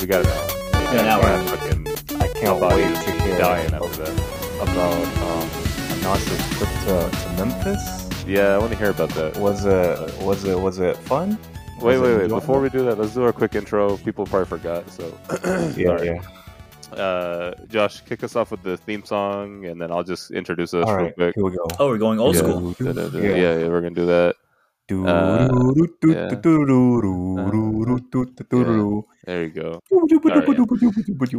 We got it now. Yeah, now we're- fucking I can't my wait to hear dying after that. about um, Nas's trip to, to Memphis. Yeah, I want to hear about that. Was it was it was it fun? Wait, Was wait, wait. Before we do that, let's do our quick intro. People probably forgot, so Yeah, yeah. Uh, Josh, kick us off with the theme song, and then I'll just introduce us All real right, quick. here we go. Oh, we're going old yeah. school. Yeah. Yeah. yeah, we're gonna do that. There you go.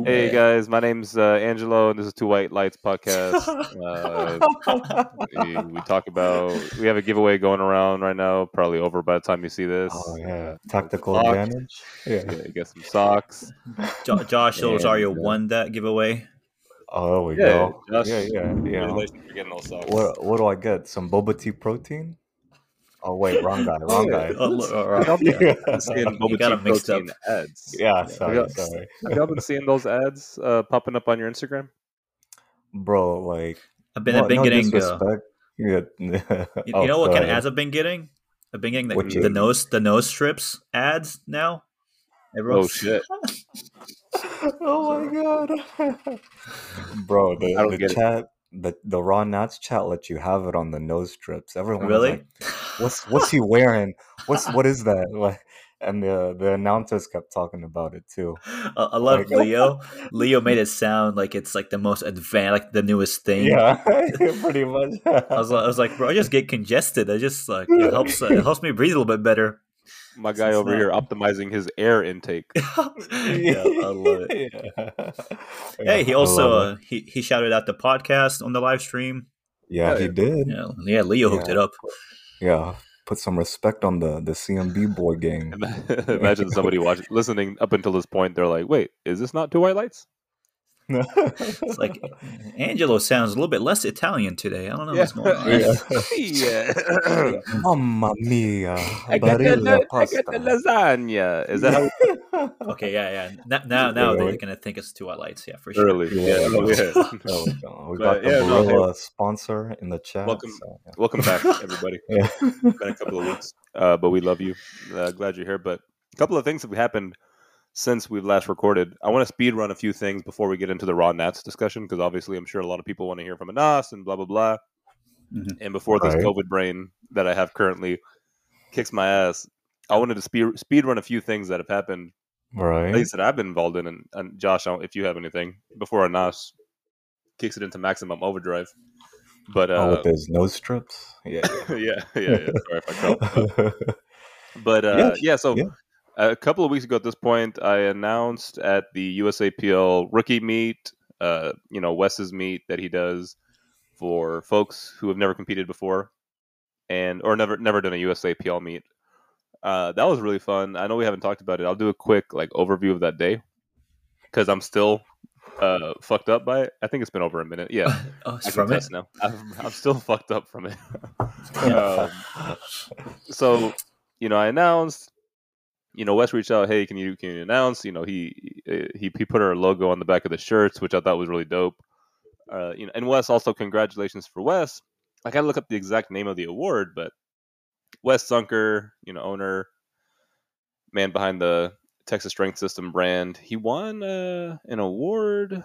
Hey guys, my name's uh, Angelo, and this is Two White Lights podcast. Uh, we, we, talk about we have a giveaway going around right now. Probably over by the time you see this. Oh yeah, tactical Socks. advantage. Yeah. yeah, get some socks. Jo- Josh Osario won that giveaway. Oh, there we go. Josh, yeah, yeah, yeah. What, what do I get? Some boba tea protein. Oh wait, wrong guy, wrong guy. Oh, look, all right. Y'all been Yeah. seeing You Boba got 'em Tea mixed up. ads. Yeah, sorry, Yeah. sorry, Have y'all been seeing those ads uh, popping up on your Instagram? bro. Like, I've been, no, I've been no getting. Uh, disrespect. Yeah. you, you Oh, know what go kind of ads I've been getting? I've been getting the, What the nose the nose strips ads now. Oh shit! oh my god, bro. The, I don't the get it. chat, the the raw nats chat let you have it on the nose strips. Everyone really? like, "What's what's he wearing? What's what is that?" Like, and the the announcers kept talking about it too. I, I love Like- Leo. Leo made it sound like it's like the most advanced, like the newest thing. Yeah, pretty much. I was, like- I was like, bro, I just get congested. I just like it helps. Uh, it helps me breathe a little bit better. My guy over not- here optimizing his air intake. yeah, I love it. Yeah. Hey, he also uh, he he shouted out the podcast on the live stream. yeah, Oh, he did. Yeah, yeah. Leo hooked Yeah. it up. Yeah, put some respect on the the CMB boy gang. Imagine somebody watching, listening up until this point. They're like, "Wait, is this not two white lights?" It's like Angelo sounds a little bit less Italian today. I don't know Yeah. what's going on. Yeah. yeah. Mamma mia, I got, the, barilla I got the pasta. lasagna. Is that how Okay, yeah, yeah. Now, now, now Yeah, they're right. gonna think it's two lights. Yeah, for sure. early? Yeah, Yeah. oh, yeah. No, we But, got the yeah, no, Barilla sponsor in the chat. Welcome. so, yeah. Welcome back, everybody. Yeah. Been a couple of weeks, uh, but we love you. Uh, glad you're here. But a couple of things have happened since we've last recorded. I want to speed run a few things before we get into the raw Nats discussion because obviously I'm sure a lot of people want to hear from Anas and blah blah blah. Mhm. And before this Right. COVID brain that I have currently kicks my ass, I wanted to speed speed run a few things that have happened, Right. at least that I've been involved in. And, and Josh, if you have anything before Anas kicks it into maximum overdrive. But oh, uh, with his nose strips. Yeah. yeah, yeah, yeah. Sorry if I croaked, but yeah. but uh, Yeah, yeah, so yeah. A couple of weeks ago at this point, I announced at the USAPL rookie meet, uh, you know, Wes's meet that he does for folks who have never competed before and or never never done a USAPL meet. Uh, that was really fun. I know we haven't talked about it. I'll do a quick like overview of that day because I'm still uh, fucked up by it. I think it's been over a minute. Yeah, oh, I from it now. I'm, I'm still fucked up from it. Um, so you know, I announced. You know, Wes reached out. Hey, can you can you announce? You know, he he he put our logo on the back of the shirts, which I thought was really dope. Uh, you know, and Wes also congratulations for Wes. I gotta look up the exact name of the award, but Wes Sunker, you know, owner, man behind the Texas Strength System brand, he won uh, an award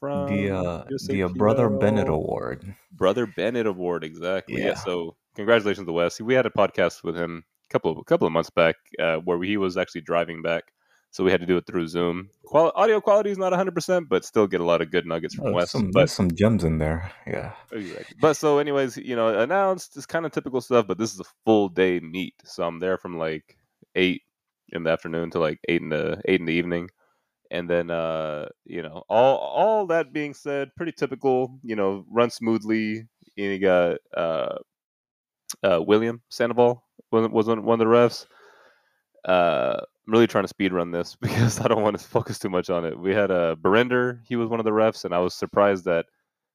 from the uh, the uh, Brother Bennett Award. Brother Bennett Award, exactly. Yeah. Yeah. So congratulations to Wes. We had a podcast with him couple of a couple of months back uh, where he was actually driving back, so we had to do it through Zoom. Qual- audio quality is not 100, percent but still get a lot of good nuggets from Oh, Wes. some, But some gems in there. Yeah. Exactly. But so, anyways, you know, announced this kind of typical stuff, but this is a full day meet. So I'm there from like eight in the afternoon to like eight in the eight in the evening. And then uh, you know, all all that being said, pretty typical, you know, run smoothly. And you got uh uh William Sandoval was was one of the refs. Uh I'm really trying to speed run this because I don't want to focus too much on it. We had a uh, Berender, he was one of the refs, and I was surprised that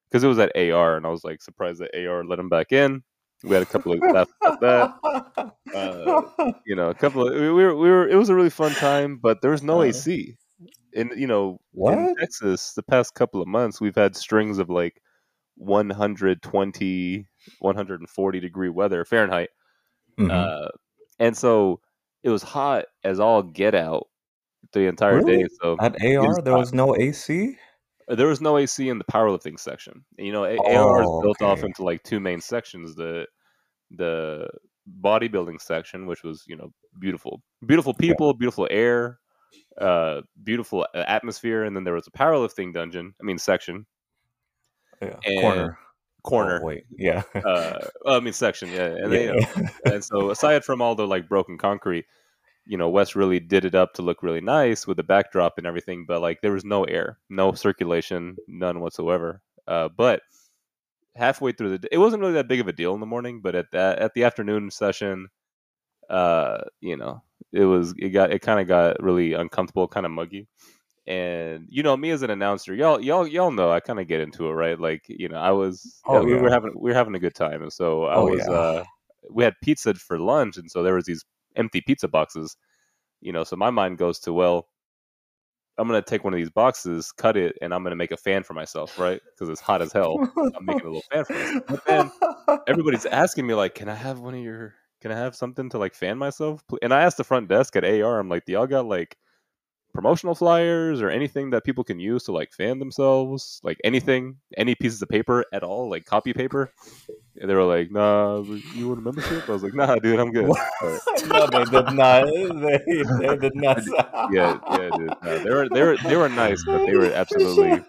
because it was at AR, and I was like surprised that AR let him back in. We had a couple of laughs about that. Uh, you know, a couple of we were we were. It was a really fun time, but there was no Uh. AC. And you know, in? Texas, the past couple of months, we've had strings of like 120, 140 degree weather Fahrenheit. Mhm. Uh, and so it was hot as all get out the entire day. So At AR, is there hot. was no AC. there was no AC in the powerlifting section. You know, A- AR is Oh, built off into like two main sections: the the bodybuilding section, which was you know beautiful, beautiful people, beautiful air, uh, beautiful uh, atmosphere, and then there was a powerlifting dungeon. I mean section Yeah, And- corner. Corner. Oh, wait, yeah. uh, I mean section, yeah. And then, you know, and so aside from all the like broken concrete you know wes really did it up to look really nice with the backdrop and everything but like there was no air no circulation none whatsoever uh, but halfway through the day it wasn't really that big of a deal in the morning but at that at the afternoon session uh you know it was it got it kind of got really uncomfortable kind of muggy and you know me as an announcer y'all y'all y'all know i kind of get into it right? Like you know i was Oh, we were having we were having a good time and so i Oh, was yeah. uh we had pizza for lunch and so there was these empty pizza boxes you know so my mind goes to well i'm gonna take one of these boxes cut it and i'm gonna make a fan for myself right? Because it's hot as hell. I'm making a little fan for myself. But then everybody's asking me like can i have one of your can i have something to like fan myself? And i asked the front desk at ar i'm like do y'all got like promotional flyers or anything that people can use to like fan themselves like anything any pieces of paper at all like copy paper? And they were like nah you want a membership? I was like nah dude i'm good. Right. no, they did not. They, they did not. yeah yeah dude. No, they were they were they were nice but they were absolutely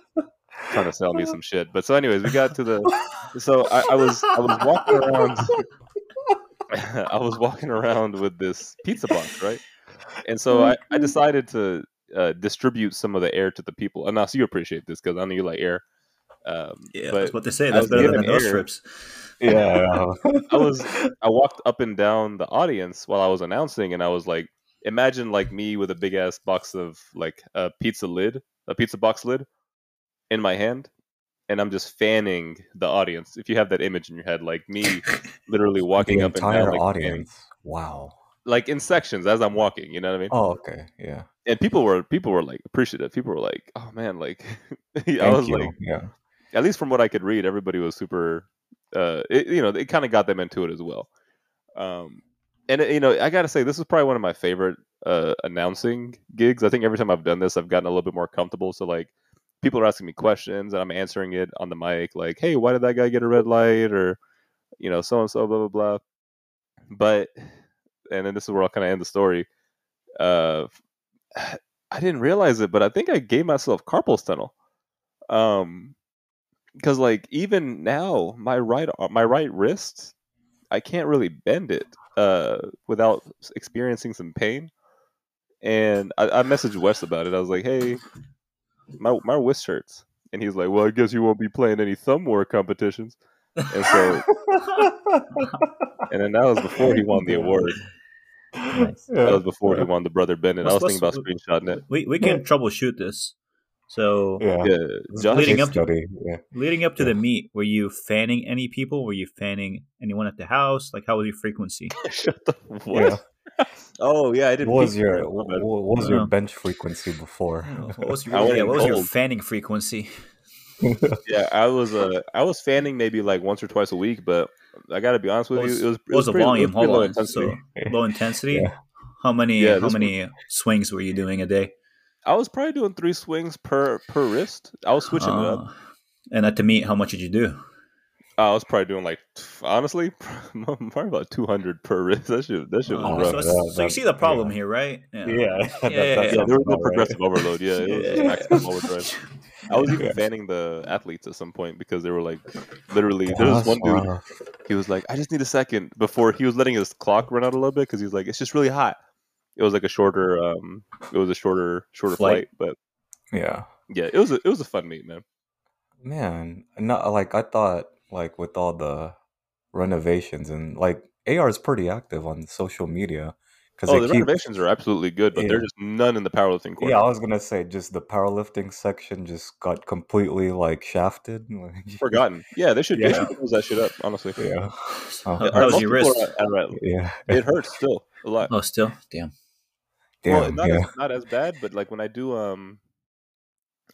trying to sell me some shit. But so anyways we got to the so i, I was i was walking around i was walking around with this pizza box right? And so mm-hmm. i, I decided to uh, distribute some of the air to the people and now so you appreciate this because i know you like air um, Yeah, but that's what they say. That's better than those air. strips. Yeah. I was I walked up and down the audience while I was announcing, and I was like, imagine like me with a big ass box of like a pizza lid, a pizza box lid, in my hand, and I'm just fanning the audience. If you have that image in your head, like me, literally walking up and entire down, like, fanning- audience. Wow. like in sections as I'm walking. You know what I mean? Oh, okay. Yeah. And people were people were like appreciative. People were like, oh man, like I was you. like, yeah. at least from what I could read, everybody was super. Uh, it, you know, it kind of got them into it as well. Um, and you know, I gotta say, this is probably one of my favorite uh, announcing gigs. I think every time I've done this, I've gotten a little bit more comfortable. So like, people are asking me questions, and I'm answering it on the mic, like, "Hey, why did that guy get a red light?" or you know, so and so, blah blah blah. But, and then this is where I'll kind of end the story. Uh, I didn't realize it, but I think I gave myself carpal tunnel. Um, because like even now, my right my right wrist, I can't really bend it uh without experiencing some pain. And I, I messaged Wes about it. I was like, "Hey, my my wrist hurts," and he's like, "Well, I guess you won't be playing any thumb war competitions." And so, and then that was before he won the award. Nice. That was before he won the Brother Bennett. I was thinking about what's- screenshotting it. we we can troubleshoot this. So Yeah. Yeah, leading up to- Yeah. leading up to Yeah. the meet, were you fanning any people? Were you fanning anyone at the house? Like how was your frequency? shut the what? Yeah. Oh yeah, I did. What was your what, what was your bench frequency before? What was your, yeah, what was your fanning frequency? Yeah, I was uh I was fanning maybe like once or twice a week, but I got to be honest with was, you, it was it what was pretty- it volume? pretty Hold low on. intensity. So low intensity. Yeah. How many Yeah, how this many swings were you doing a day? I was probably doing three swings per per wrist. I was switching it up. Uh, And at the meet, how much did you do? I was probably doing like honestly probably about two hundred per wrist. That shit that shit was Uh, Oh, so, rough. it's- that- so you see the problem yeah. here, right? Yeah. yeah, that- that yeah. there was no about right. progressive overload. Yeah, it was Yeah. maximum overdrive. I was even Yeah. fanning the athletes at some point because they were like, literally, Yeah, there was one dude. rough. He was like, I just need a second before he was letting his clock run out a little bit because he's like, it's just really hot. It was like a shorter, um, it was a shorter, shorter Flight. flight, but Yeah. yeah, it was a, it was a fun meet, man. Man, not like I thought. Like with all the renovations and like AR is pretty active on social media because Oh, the keep. renovations are absolutely good, but Yeah. there's just none in the powerlifting corner. Yeah, I was gonna say just the powerlifting section just got completely like shafted. Forgotten. Yeah, they should they Yeah. should close that shit up. Honestly, Yeah. How, Uh, how Or was your wrist? are at- at- Yeah. it hurts still a lot. Oh, still, damn. well, not yeah. as not as bad, but like when I do, um,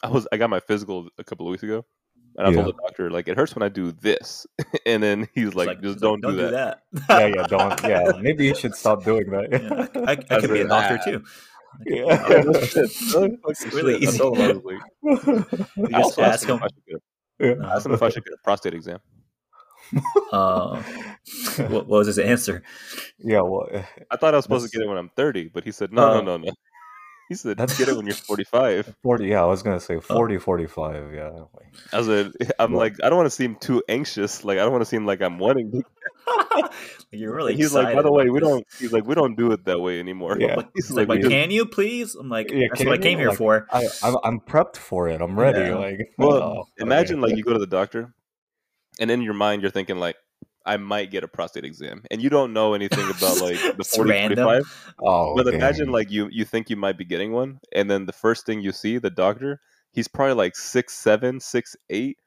I was I got my physical a couple of weeks ago, And I told the doctor like it hurts when I do this, and then he's It's like, just it's don't, do, that. that. yeah, yeah, don't. Yeah, maybe you should stop doing that. Yeah, I, I, I As could be a doctor too. Yeah. Oh, no shit. Really shit. I easy. told I You just also asked ask him him. if I should get a- Yeah. I asked him if I should get a prostate exam. Uh, what, what was his answer? Yeah, well, I thought I was supposed to get it when I'm 30, but he said no, Oh. no, no, no. He said That's- get it when you're 45. 40, yeah, I was going to say uh. 40, 45, yeah. I said, I'm Well- like, I don't want to seem too anxious. Like, I don't want to seem like I'm wanting. To. You're really. he's like, by the way, we this. don't. He's like, we don't do it that way anymore. Yeah. Like, He's like, like, just- can you please? I'm like, Yeah, that's what I you? came here Like, for. I, I'm, I'm prepped for it. I'm ready. Yeah. Like, Well, oh, imagine okay. like you go to the doctor, and in your mind you're thinking like, I might get a prostate exam, and you don't know anything about like the It's 40, random. 45. oh, But imagine like you you think you might be getting one, and then the first thing you see, the doctor, he's probably like six seven, six eight,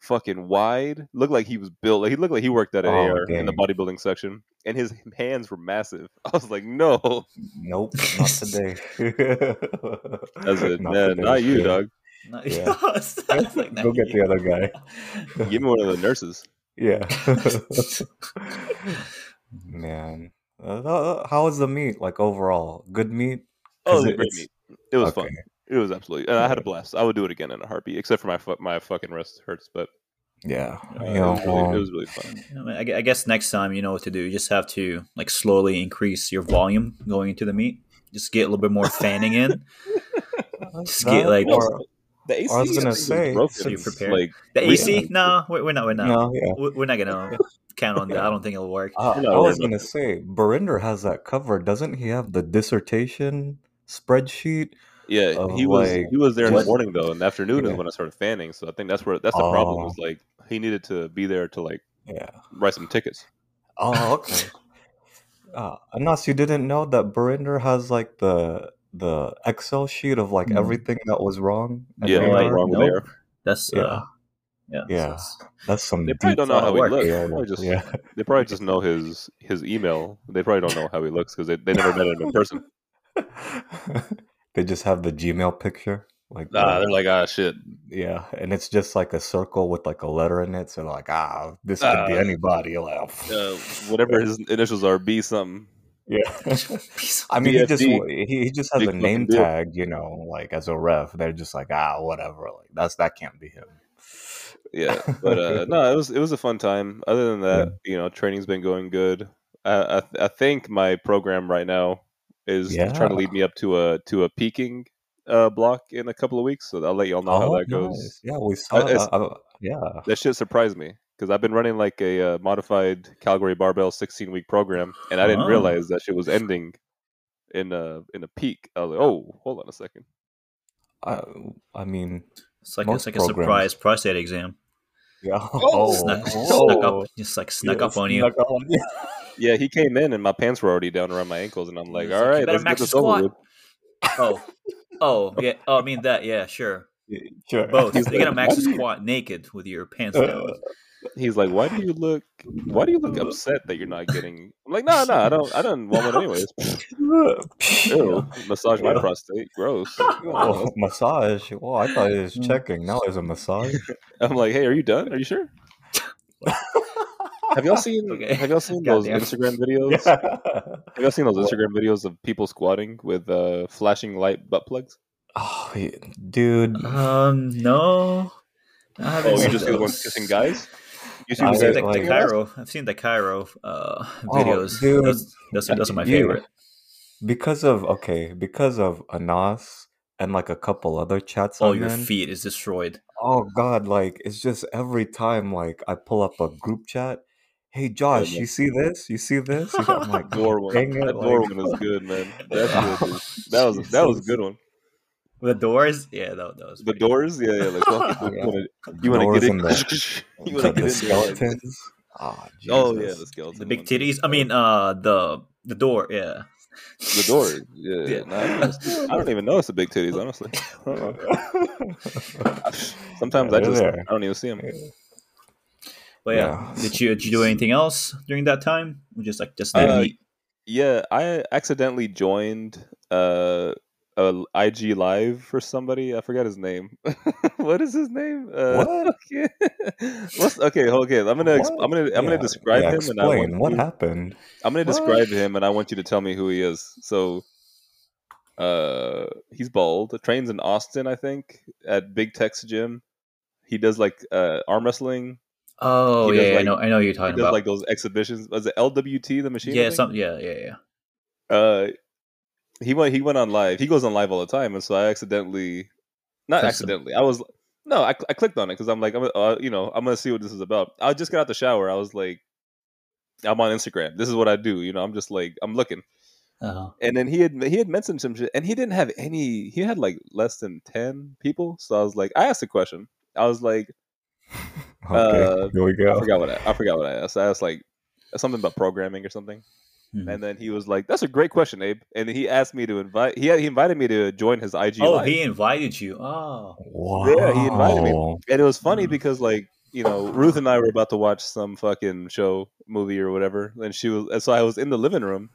fucking wide. Looked like he was built. Like he looked like he worked at an Oh, AR in the bodybuilding section, and his hands were massive. I was like, no, Nope, not today. that's it, Not man, not you, yeah. dog. Not- Yeah. Like, Go get the other guy. Give me one of the nurses. Yeah. Man, uh, uh, how was the meat? Like overall, good meat. Oh, it 'Cause was it- great meet. It was okay. fun. It was absolutely. And I had a blast. I would do it again in a heartbeat, except for my fu- my fucking wrist hurts. But Yeah, uh, you it, was really, it was really fun. I, mean, I I guess next time you know what to do. You just have to like slowly increase your volume going into the meat. Just get a little bit more fanning in. Just get like or- The AC, I was gonna say, broken. You're since- prepared. Like the we- AC. No, we're, we're not. We're not. no, yeah. We're we're not gonna count on that. I don't think it'll work. Uh, You're I was gonna say, Barinder has that covered. Doesn't he have the dissertation spreadsheet? Yeah, of, he was like, he was there in the morning though. In the afternoon Yeah. is when I started fanning. So I think that's where that's the problem. Oh. Was like he needed to be there to like Yeah. write some tickets. Oh, okay. uh, Anas, you didn't know that Barinder has like the the Excel sheet of like Hmm. everything that was wrong. Yeah, no, AR? I- nothing wrong with nope. there. That's Yeah. uh, yeah. Yeah. that's- That's some They probably don't know how he looks. They AR probably just yeah. they probably just know his his email. They probably don't know how he looks because they, they never met him in person. they just have the Gmail picture. Like Ah, the- they're like ah shit. yeah, and it's just like a circle with like a letter in it. So like, ah, this could be anybody. Like, Uh, whatever his initials are, B something. Yeah. I mean, he just he, he just has Big a fucking name deal. tag, you know, like as a ref. They're just like, ah, whatever. Like that's that can't be him. Yeah, but uh, no, it was it was a fun time. Other than that, you know, training's been going good. I I, I think my program right now is trying to lead me up to a to a peaking uh, block in a couple of weeks. So I'll let y'all know how that goes. Oh. Yeah, we saw it's- that. Uh, yeah. That shit surprised me because I've been running like a uh, modified Calgary barbell 16 week program, and I didn't Oh. realize that shit was ending in a in a peak. I was like, oh, hold on a second. I, I mean, It's like it's like a surprise prostate exam. yeah. Oh, Snuck, oh. snuck up, just like snuck Yeah, up on you. snuck up on you. Yeah, he came in and my pants were already down around my ankles, and I'm like, He's all like, right, let's get max this the over squat." with. Oh, oh yeah. Oh, I mean that. Yeah, sure. Sure. Both. He's You're gonna like, max "Why the do you-" squat naked with your pants down. Uh, He's like, why do you look? Why do you look upset that you're not getting? I'm like, no, no, I don't. I don't want one anyways. Ew, massage my prostate. Gross. oh, massage. Well, I thought it was checking. Now there's a massage. I'm like, hey, are you done? Are you sure? Have y'all seen? Okay. Have y'all seen those Goddamn. Instagram videos? Have y'all seen those Instagram videos of people squatting with uh, flashing light butt plugs? Oh, dude. Um, no. I Oh, haven't you just see the ones kissing guys? You see I the I've seen the, like- the? Cairo. I've seen the Cairo uh, Oh, videos. dude. Those, those, are- those are my You- favorite. because of okay, because of Anas and like a couple other chats Oh, your in. feet is destroyed. Oh God, like it's just every time like I pull up a group chat. Hey Josh, man. you see this? You see this? I'm like, Door one. it, That door like- one is good, man. That's good. Dude. That was that was a good one. The doors, yeah, that, that was The pretty good. doors, yeah, yeah. Like, well, Yeah. you wanna, you wanna get and in? the- you wanna get in? skeletons. Oh, Oh yeah, Jesus. the skeleton. The big titties. I mean, uh, the the door. Yeah. The door. Yeah. Yeah. Nah, I don't- I don't even know it's the big titties, honestly. I. Sometimes Yeah, I just there. I don't even see them. But yeah, Yeah. did you did you do anything else during that time? Or Just like just Uh. Yeah, I accidentally joined uh a IG live for somebody. I forgot his name. what is his name? Uh, What? Okay. Okay, okay. I'm gonna ex- What? I'm gonna I'm gonna describe yeah, him and I want explain what you- happened. I'm gonna What? describe him and I want you to tell me who he is. So, uh, he's bald. Trains in Austin, I think, at Big Tex Gym. He does like uh arm wrestling. Oh He yeah, yeah, I know, I know you're He talking does about. like those exhibitions. Was it LWT the machine? Yeah, something. yeah, yeah, yeah. uh he went he went on live. He goes on live all the time and so i accidentally not Press accidentally i was no i, I clicked on it because i'm like i'm uh, you know i'm gonna see what this is about. I just got out the shower. I was like i'm on instagram. This is what i do you know i'm just like i'm looking. Uh-huh. and then he had he had mentioned some shit and he didn't have any he had like less than 10 people. So i was like i asked a question. I was like Okay, Uh, here we go. i forgot what i, I forgot what i asked. I asked like something about programming or something Mhm. and then he was like, "That's a great question, Abe." And he asked me to invite. He he invited me to join his IG Oh, live, he invited you. Oh, Wow. Yeah, he invited me. and it was funny Mhm. because like you know Ruth and I were about to watch some fucking show, movie or whatever, and she was. And so I was in the living room,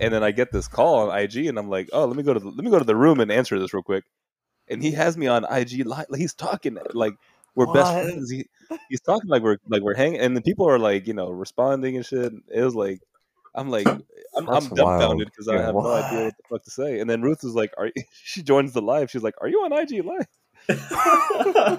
and then I get this call on IG, and I'm like, "Oh, let me go to the, let me go to the room and answer this real quick." And he has me on IG live. Like, he's talking like we're best friends. He, he's talking like we're like we're hanging, and the people are like you know responding and shit. It was like. I'm like, I'm, I'm dumbfounded because I Yeah, have no idea what? what the fuck to say. And then Ruth is like, "Are she joins the live? She's like, "Are you on IG live?"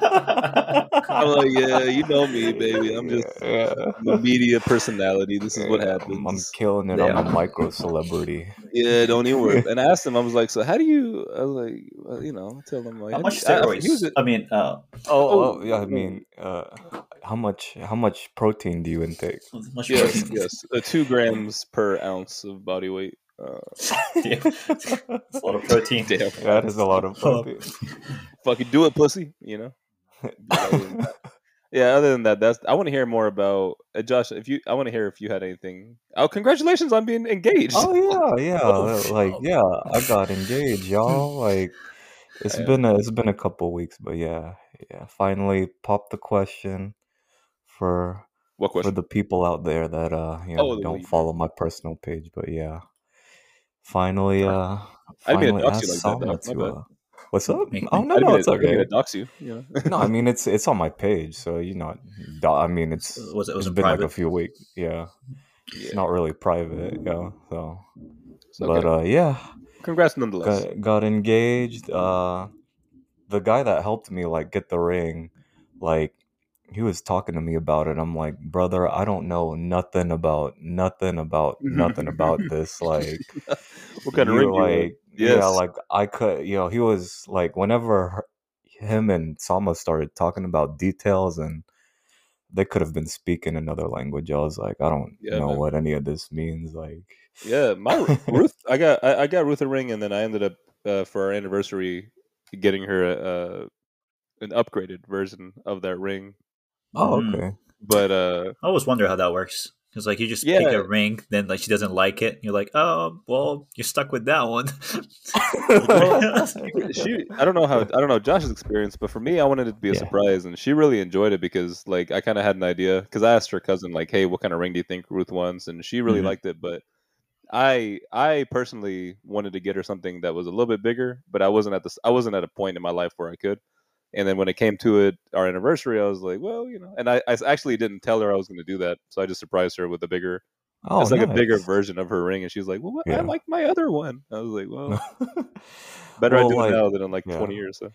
I'm like, "Yeah, you know me, baby. I'm just yeah. I'm a media personality. This is what Yeah, I'm- I'm killing it. Yeah. I'm a micro celebrity. Yeah, don't even worry." And I asked him, I was like, "So how do you?" I was like, well, "You know, tell him like, how much you- I- I- steroids? he was I, a- mean, uh, Oh, Oh, oh, yeah. I mean, uh, how much? How much protein do you intake? yes, yes, uh, two grams per ounce of body weight. Uh, yeah. That's a lot of protein. damn, That is a lot of protein. fucking do it, pussy. You know. Yeah. Other than that, that's I want to hear more about uh, Josh. If you, I want to hear if you had anything. Oh, congratulations on being engaged. Oh yeah, yeah. Oh, like oh. yeah, I got engaged, y'all. Like it's Yeah. been a, it's been a couple weeks, but yeah, yeah. Finally popped the question for what for the people out there that uh you Oh, know the- don't you- follow my personal page, but yeah. Finally, uh, I mean finally dox asked like that, Sama though. My to. Uh, what's up? Oh no, I didn't no, mean it's to, I didn't mean okay. to dox you. You know. No, I mean it's it's on my page, so you know. do- I mean it's Was it was it's it been like a few weeks. Yeah, it's not really private, yeah. So, okay. but uh, yeah, Congrats nonetheless. got got engaged. Uh, the guy that helped me like get the ring, like he was talking to me about it. I'm like, brother, I don't know nothing about nothing about nothing about this. Like, what kind of ring do you want? like, yeah, like I could, you know, he was like, whenever him and Sama started talking about details and they could have been speaking another language. I was like, I don't Yeah, know man. what any of this means. Like, Yeah, my Ruth. I got I, I got Ruth a ring, and then I ended up uh, for our anniversary getting her a, uh, an upgraded version of that ring. Oh, Mhm. okay. But uh, I always wonder how that works. Because like you just pick a ring, then like she doesn't like it. You're like, oh well, you're stuck with that one. well, she I don't know how I don't know Josh's experience, but for me, I wanted it to be a Yeah. surprise, and she really enjoyed it because like I kind of had an idea because I asked her cousin like, hey, what kind of ring do you think Ruth wants, and she really Mhm. liked it, but. I I personally wanted to get her something that was a little bit bigger, but I wasn't at this I wasn't at a point in my life where I could. And then when it came to it, our anniversary, I was like, well, you know, and I, I actually didn't tell her I was going to do that, so I just surprised her with a bigger, oh, it's like a bigger version of her ring, and she's like, well, what? I like my other one. I was like, well, better I do like, it now than in like yeah. twenty years. So.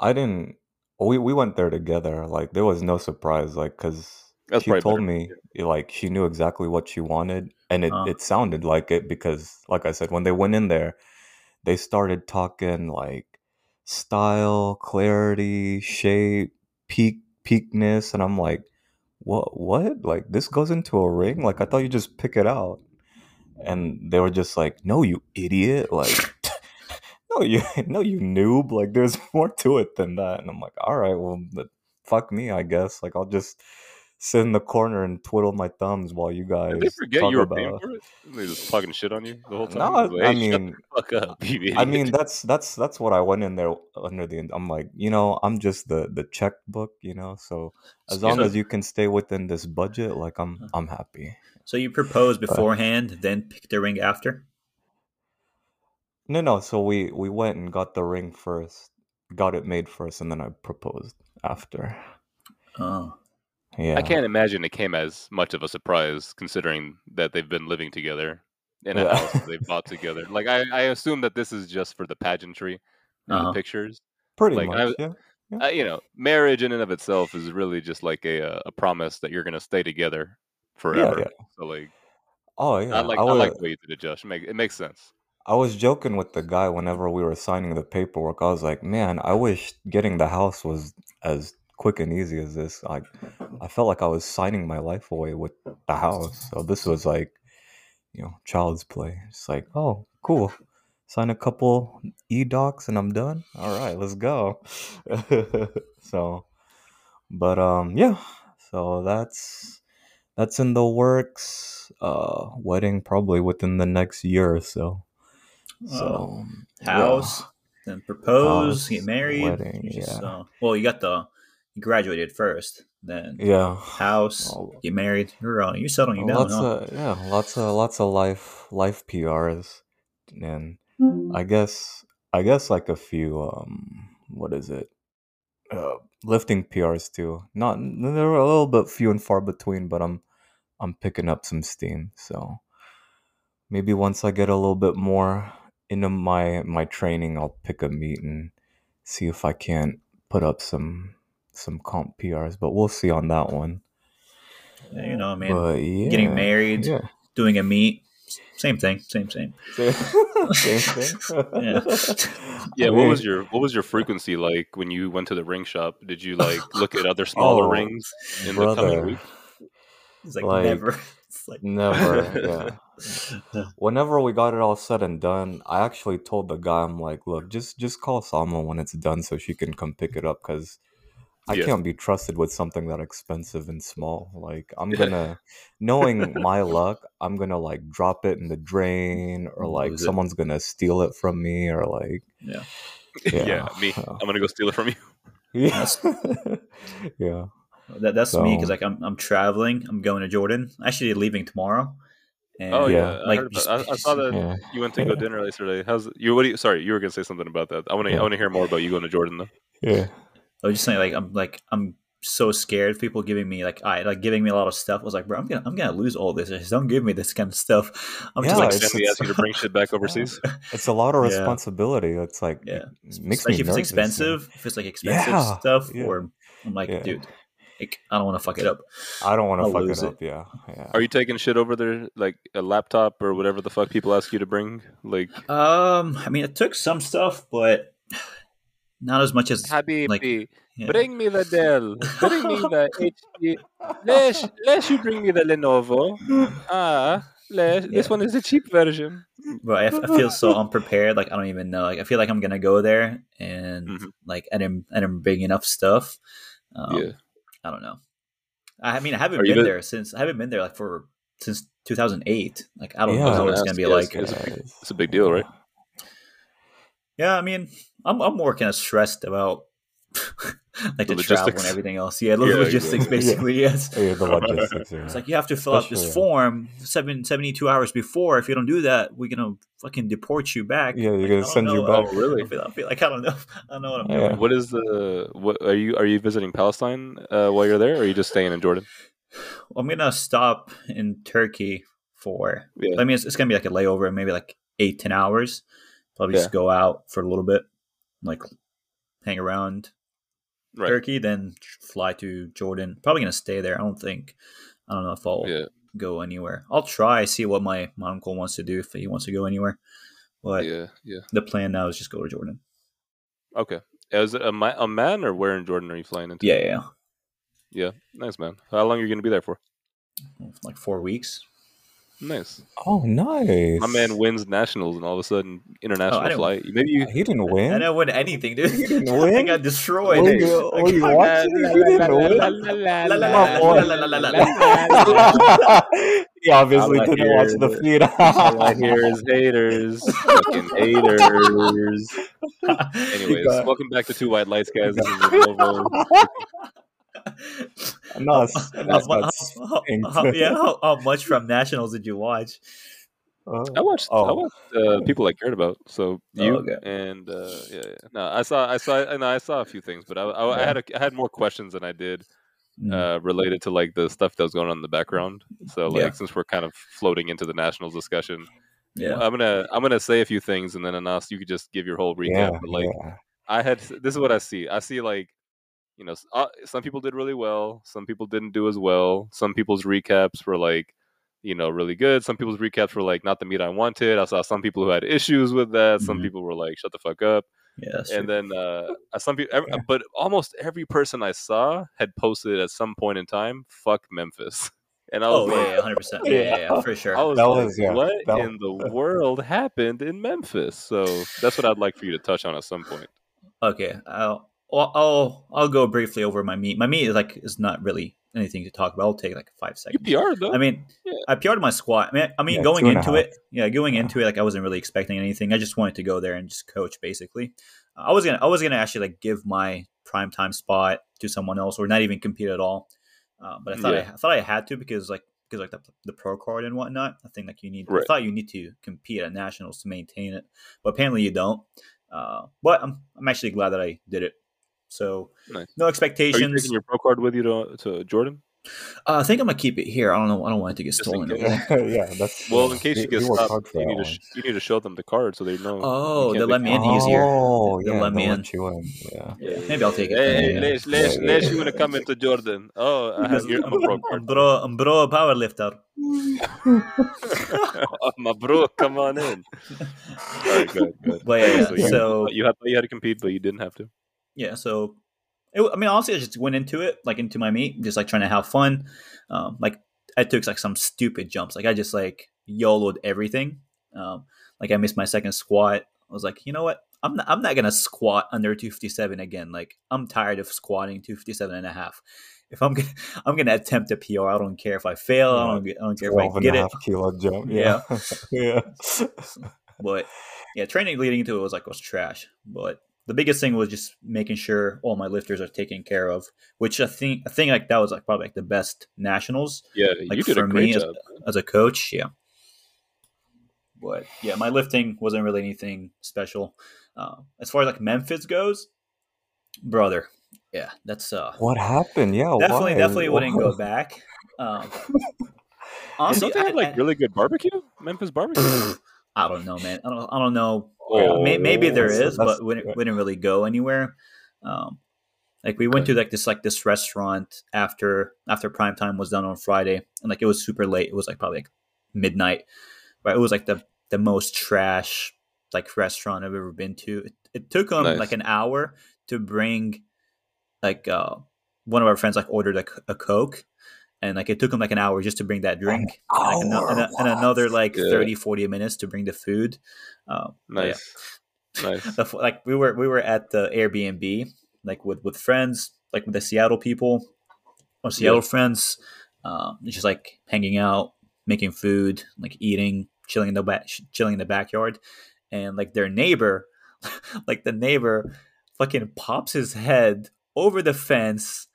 I didn't. We we went there together. Like there was no surprise. Like because That's she told better. me like she knew exactly what she wanted, and it Uh. it sounded like it because, like I said, when they went in there, they started talking like style, clarity, shape, peak peakness, and I'm like, what what? Like this goes into a ring? Like I thought you just pick it out, and they were just like, no, you idiot! Like. No, you no, you noob. Like, there's more to it than that. And I'm like, all right, well, fuck me, I guess. Like, I'll just sit in the corner and twiddle my thumbs while you guys Did they forget talk you were about. paying for it? They just talking shit on you the whole time. No, Like, I "Hey, shut mean, fuck up, you idiot." I mean that's that's that's what I went in there under the. I'm like, you know, I'm just the the checkbook, you know. So as long So- as you can stay within this budget, like I'm I'm happy. so you propose beforehand, then pick the ring after. No, no. So we we went and got the ring first, got it made first, and then I proposed after. Oh, Yeah. I can't imagine it came as much of a surprise considering that they've been living together in a Yeah. house that they bought together. Like I, I assume that this is just for the pageantry and Uh-huh. the pictures. Pretty like, much. I- yeah. Uh, you know, marriage in and of itself is really just like a uh, a promise that you're gonna stay together forever. yeah. So like, Oh yeah. I like I I, like the way you did it, Josh. Make, it makes sense. I was joking with the guy whenever we were signing the paperwork. I was like, man, I wish getting the house was as quick and easy as this. Like, I felt like I was signing my life away with the house. So this was like, you know, child's play. It's like, oh, cool. Sign a couple e docs and I'm done. All right, let's go. so, but um, yeah. So that's that's in the works. Uh, wedding probably within the next year or so. So house, then propose, House, get married. wedding, just, yeah. uh, well, you got the you graduated first, then yeah, house, Oh. get married. You're uh, you're settling down. lots huh? of yeah, lots of lots of life life PRs, and I guess I guess like a few um what is it uh, lifting PRs too. Not they're a little bit few and far between, but I'm I'm picking up some steam. So maybe once I get a little bit more into my my training, I'll pick a meet and see if I can't put up some some comp PRs. But we'll see on that one. Yeah, you know, I mean, but yeah, getting married, yeah. doing a meet, same thing, same same. Same, same thing. Yeah. Yeah, I what mean- was your what was your frequency like when you went to the ring shop? Did you like look at other smaller Oh, rings in the coming brother? week? It's like, Like, never. It's like Never, yeah. Whenever we got it all said and done, I actually told the guy, I'm like, look, just just call Salma when it's done so she can come pick it up because I Yeah. can't be trusted with something that expensive and small. Like I'm gonna, knowing my luck, I'm gonna like drop it in the drain or like Lose it. someone's gonna steal it from me or like yeah. Yeah, Yeah. me. Uh, I'm gonna go steal it from you. yeah, yeah. That, that's me because like I'm I'm traveling. I'm going to Jordan. Actually, leaving tomorrow. And, Oh Yeah. yeah, like I, heard just- about- I, I saw that Yeah. you went to go dinner yesterday. How's you? What do you? Sorry, you were gonna say something about that. I want to. Yeah. I want to hear more about you going to Jordan though. Yeah. I was just saying like I'm like I'm so scared of people giving me like I like giving me a lot of stuff. I was like, bro, I'm gonna I'm gonna lose all this. Just don't give me this kind of stuff. I'm Yeah, just like Like it's- ask you to bring shit back overseas. It's a lot of Yeah. responsibility. It's like Yeah. it makes especially me if it's nervous, man. expensive. If it's like expensive Yeah, stuff, yeah. or I'm like, Yeah. dude, like I don't want to fuck it up. I don't want to fuck lose it it. up. Yeah, yeah. Are you taking shit over there, like a laptop or whatever the fuck people ask you to bring? Like, Um, I mean, I took some stuff, but not as much as Habibi, like yeah. bring me the Dell, bring me the HP. Let let you bring me the Lenovo. Ah, let, this one is the cheap version. But I, f- I feel so unprepared. Like I don't even know. Like I feel like I'm gonna go there and Mhm. like I didn't I didn't bring enough stuff. Um, yeah, I don't know. I mean, I haven't Are been there since I haven't been there like for since 2008. Like I don't Yeah. know what it's gonna be yes, like. yes. Guys. it's a big deal, right? Yeah, I mean, I'm I'm more kind of stressed about like The the, travel and everything else. Yeah, the Yeah, logistics exactly. basically. Yes. Yeah, the logistics. Yeah. It's like you have to fill out this form seven, 72 hours before. If you don't do that, we're gonna fucking deport you back. Yeah, you're Like, gonna I don't send you back. Oh, really? I feel, I feel like I don't know. I don't know what I'm Yeah. doing. What is the what are you are you visiting Palestine uh, while you're there, or are you just staying in Jordan? I'm gonna stop in Turkey for. Yeah. I mean, it's, it's gonna be like a layover, maybe like eight, ten hours. Probably Yeah. just go out for a little bit, like hang around Right. Turkey, then fly to Jordan. Probably gonna stay there. I don't think. I don't know if I'll Yeah, go anywhere. I'll try see what my, my uncle wants to do if he wants to go anywhere. But yeah, yeah. the plan now is just go to Jordan. Okay. Is it a, ma- Amman or where in Jordan are you flying into? Yeah, yeah, Yeah. Nice, man. How long are you going to be there for? like four weeks. Nice. Oh, nice. My man wins nationals and all of a sudden international Oh, I didn't- flight. Maybe you. He didn't win. I win. didn't win anything, dude. You didn't I win? got destroyed. Were you, I were you watching? He didn't win. La, la, la, My boy. la, la, la, la, la. he obviously didn't hear watch the feed. All I hear is haters. Fucking haters. Anyways, welcome back to Two White Lights, guys. This is Lenovo. Nas, How- Nas how- how- how- yeah, how, how much from nationals did you watch? Uh, I watched. I Oh. watched uh, people I cared about. So Oh, you okay. and uh, yeah, yeah. No, I saw. I saw. No, I saw a few things, but I, I, I had a, I had more questions than I did Mm. uh, related to like the stuff that was going on in the background. So like Yeah. since we're kind of floating into the nationals discussion, yeah. I'm gonna I'm gonna say a few things and then Anas, you could just give your whole recap. yeah, but like yeah. I had this is what I see. I see like you know uh, some people did really well, some people didn't do as well. Some people's recaps were like you know really good. Some people's recaps were like not the meat I wanted. I saw some people who had issues with that. Some Mhm. people were like shut the fuck up. Yeah. And true. then uh, some people, but almost every person I saw had posted at some point in time, "Fuck Memphis," and I was oh like, yeah, hundred percent. Yeah, yeah, yeah, for sure. I was That like, was- yeah, what that in the world happened in Memphis? So that's what I'd like for you to touch on at some point. Okay, I'll, I'll I'll I'll go briefly over my meet. My meet is like is not really anything to talk about. I'll take like five You seconds. PR'd though. I mean, Yeah. I PR'd my squat. I mean, I mean Yeah, going two and a into it, yeah, going Yeah. into it, like I wasn't really expecting anything. I just wanted to go there and just coach, basically. Uh, I was gonna, I was gonna actually like give my prime time spot to someone else, or not even compete at all. Uh, but I thought I, Yeah. I thought I had to because like because like the, the pro card and whatnot. I think like you need. I thought you need to compete at nationals to maintain it, but apparently you don't. Uh, but I'm I'm actually glad that I did it. So Nice. no Are you expectations. taking your pro card with you to, to Jordan? uh, I think I'm gonna keep it here. I don't know. I don't want it to get Just stolen. yeah, that's Well, in case He- you get he worked stopped, you need to sh- you need to show them the card so they know. Oh, you they let me in found. easier. Oh, They'll yeah, let me in. let in. Yeah. Yeah, maybe I'll take it. Hey, then, hey, yeah. Les, Les, Yeah, Les, you want to come into Jordan? Oh, I have Because your I'm, I'm a pro I'm, card. bro, I'm bro power lifter. oh, my bro, come on in. All right, good, good. But yeah, Okay, yeah, you, so- you had you had to compete, but you didn't have to. Yeah, so it, I mean, honestly, I just went into it like into my meet, just like trying to have fun. Um, like I took like some stupid jumps. Like I just like YOLO'd everything. Um, like I missed my second squat. I was like, you know what? I'm not, I'm not gonna squat under 257 again. Like I'm tired of squatting 257 and a half. If I'm gonna, I'm gonna attempt a PR. I don't care if I fail. I don't, I don't care if I and get a it. half kilo jump. Yeah. Yeah. But yeah, training leading into it was like was trash. But the biggest thing was just making sure all my lifters are taken care of, which I think I think like that was like probably like the best nationals Yeah, Like, you did a great me, as- job. as a coach. Yeah. But yeah, my lifting wasn't really anything special. Uh, as far as like Memphis goes, brother, yeah, that's uh what happened? Yeah. definitely why? definitely wouldn't go back. Um, honestly, they have I- like I- really good barbecue? Memphis barbecue. I don't know, man. I don't I don't know Oh, May- maybe there is, but we didn't, we didn't really go anywhere. Um, like we went to like this like this restaurant after after prime time was done on Friday, and like it was super late. It was like probably like midnight, but it was like the the most trash like restaurant I've ever been to. It, it took them Nice. like an hour to bring like uh one of our friends like ordered a, a coke and like it took him like an hour just to bring that drink and, like, ano- hour? and, a- and another like Yeah. 30 40 minutes to bring the food uh, but yeah nice, nice. the, like we were we were at the Airbnb like with with friends like with the Seattle people or Seattle friends um just like hanging out making food like eating chilling in the back chilling in the backyard and like their neighbor like the neighbor fucking pops his head over the fence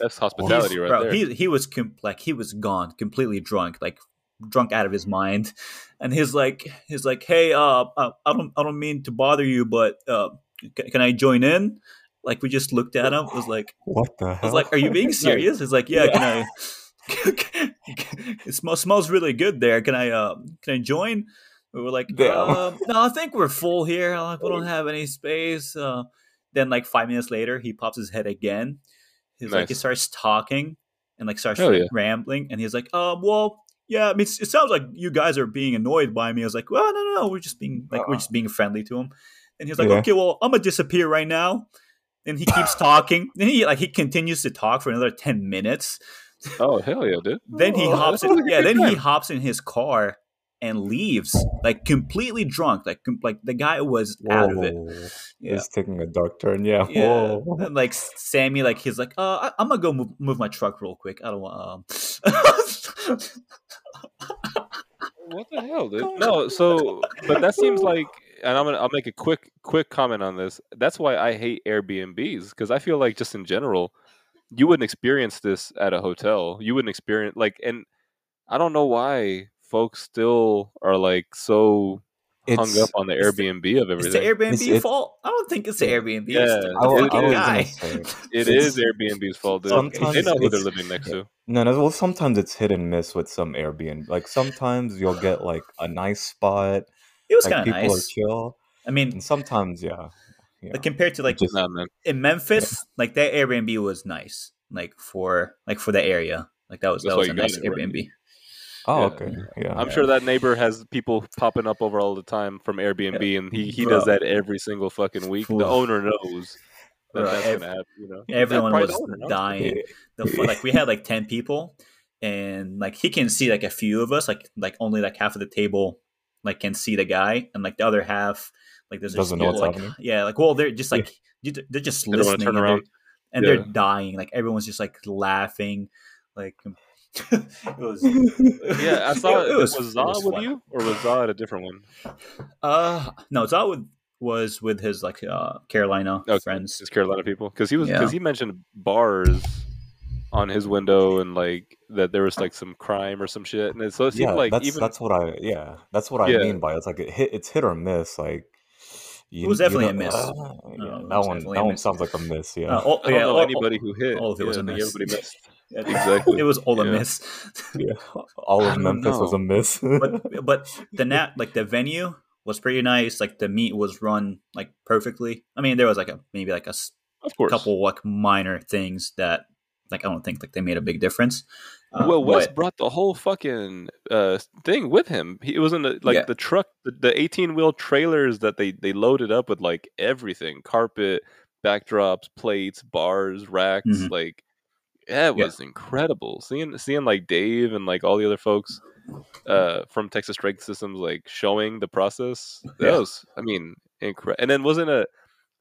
That's hospitality He's- right bro, there. He he was com- like he was gone, completely drunk, like drunk out of his mind. And he's like he's like, hey, uh, uh, I don't I don't mean to bother you, but uh, can, can I join in? Like we just looked at him. It was like What the I hell? was like, are you being serious? He's like, yeah. Yeah. Can I? it smells smells really good there. Can I uh can I join? We were like, Damn. um, no, I think we're full here. Like, we don't have any space. Uh, then like five minutes later, he pops his head again. He's like, he starts talking and like starts like, yeah. rambling, and he's like, um, well, yeah, I mean, it sounds like you guys are being annoyed by me. I was like, well, no, no, no, we're just being like we're just being friendly to him. And he's like, Yeah. okay, well, I'm gonna disappear right now. And he keeps talking. Then he like he continues to talk for another ten minutes. oh hell yeah, dude. Then he Oh, hops in. Yeah, then he hops in his car and leaves, like completely drunk. Like com- like the guy was out of it. Yeah. It's taking a dark turn. Yeah. Yeah, and like Sammy, like he's like, uh, I- I'm gonna go move, move my truck real quick. I don't want. Um... What the hell, dude? No, so but that seems like, and I'm gonna I'll make a quick quick comment on this. That's why I hate Airbnbs because I feel like just in general, you wouldn't experience this at a hotel. You wouldn't experience like, and I don't know why folks still are like so hung up on the it's the- Airbnb of everything. It's the. Airbnb It's- it's- fault. I don't think it's the Airbnb. Yeah. it's the, I the wa- I fucking was guy. say, it's- Airbnb's fault. Dude. Sometimes they know who they're living next to. No, no. Well, sometimes it's hit and miss with some Airbnb. Like sometimes you'll get like a nice spot, It was like kind of people nice. are chill, I mean, and sometimes, yeah, yeah. like compared to like just Nah, man. in Memphis, like that Airbnb was nice. Like for like for the area, like that was That's that was a nice Airbnb. right? Airbnb. oh, yeah. okay, yeah. I'm sure that neighbor has people popping up over all the time from Airbnb, and he, he does that every single fucking week. The owner knows that Bro, that's ev- gonna happen. You know, Everyone Probably was owner dying. Yeah. The like we had like ten people, and like he can see like a few of us, like like only like half of the table like can see the guy, and like the other half like there's just Doesn't know people, what's like happening. yeah, like well they're just like you- they're just They don't listening and, they're, and Yeah. they're dying. Like everyone's just like laughing, like. it was Yeah, I saw it. was, it Zah was with you, or was Zah at a different one? Uh, no, Zah would, was with his like uh Carolina Okay, friends. His Carolina people, because he was Yeah. because he mentioned bars on his window and like that there was like some crime or some shit, and it, so it seemed yeah, like that's even that's what I yeah, that's what I mean by it. it's like it hit it's hit or miss. Like you, was you definitely know- a miss. uh, Uh, yeah, it that one that one miss. sounds like a miss. Yeah, Uh, all, I don't yeah, know all, anybody who hit. all of it was Yeah, a I think miss. Everybody missed. Exactly. It was all a Yeah. miss. yeah. All of Memphis was a miss. but but the nat like the venue was pretty nice. Like the meet was run like perfectly. I mean, there was like a maybe like a Of course. couple like minor things that like I don't think like they made a big difference. Uh, well, Wes but- brought the whole fucking uh, thing with him. He it was in the, like Yeah. the truck, the, eighteen wheel trailers that they they loaded up with like everything: carpet, backdrops, plates, bars, racks. Mhm. Like, yeah, it Yeah. was incredible. Seeing seeing like Dave and like all the other folks uh, from Texas Strength Systems like showing the process. That Yeah. was, I mean, incredible. And then wasn't a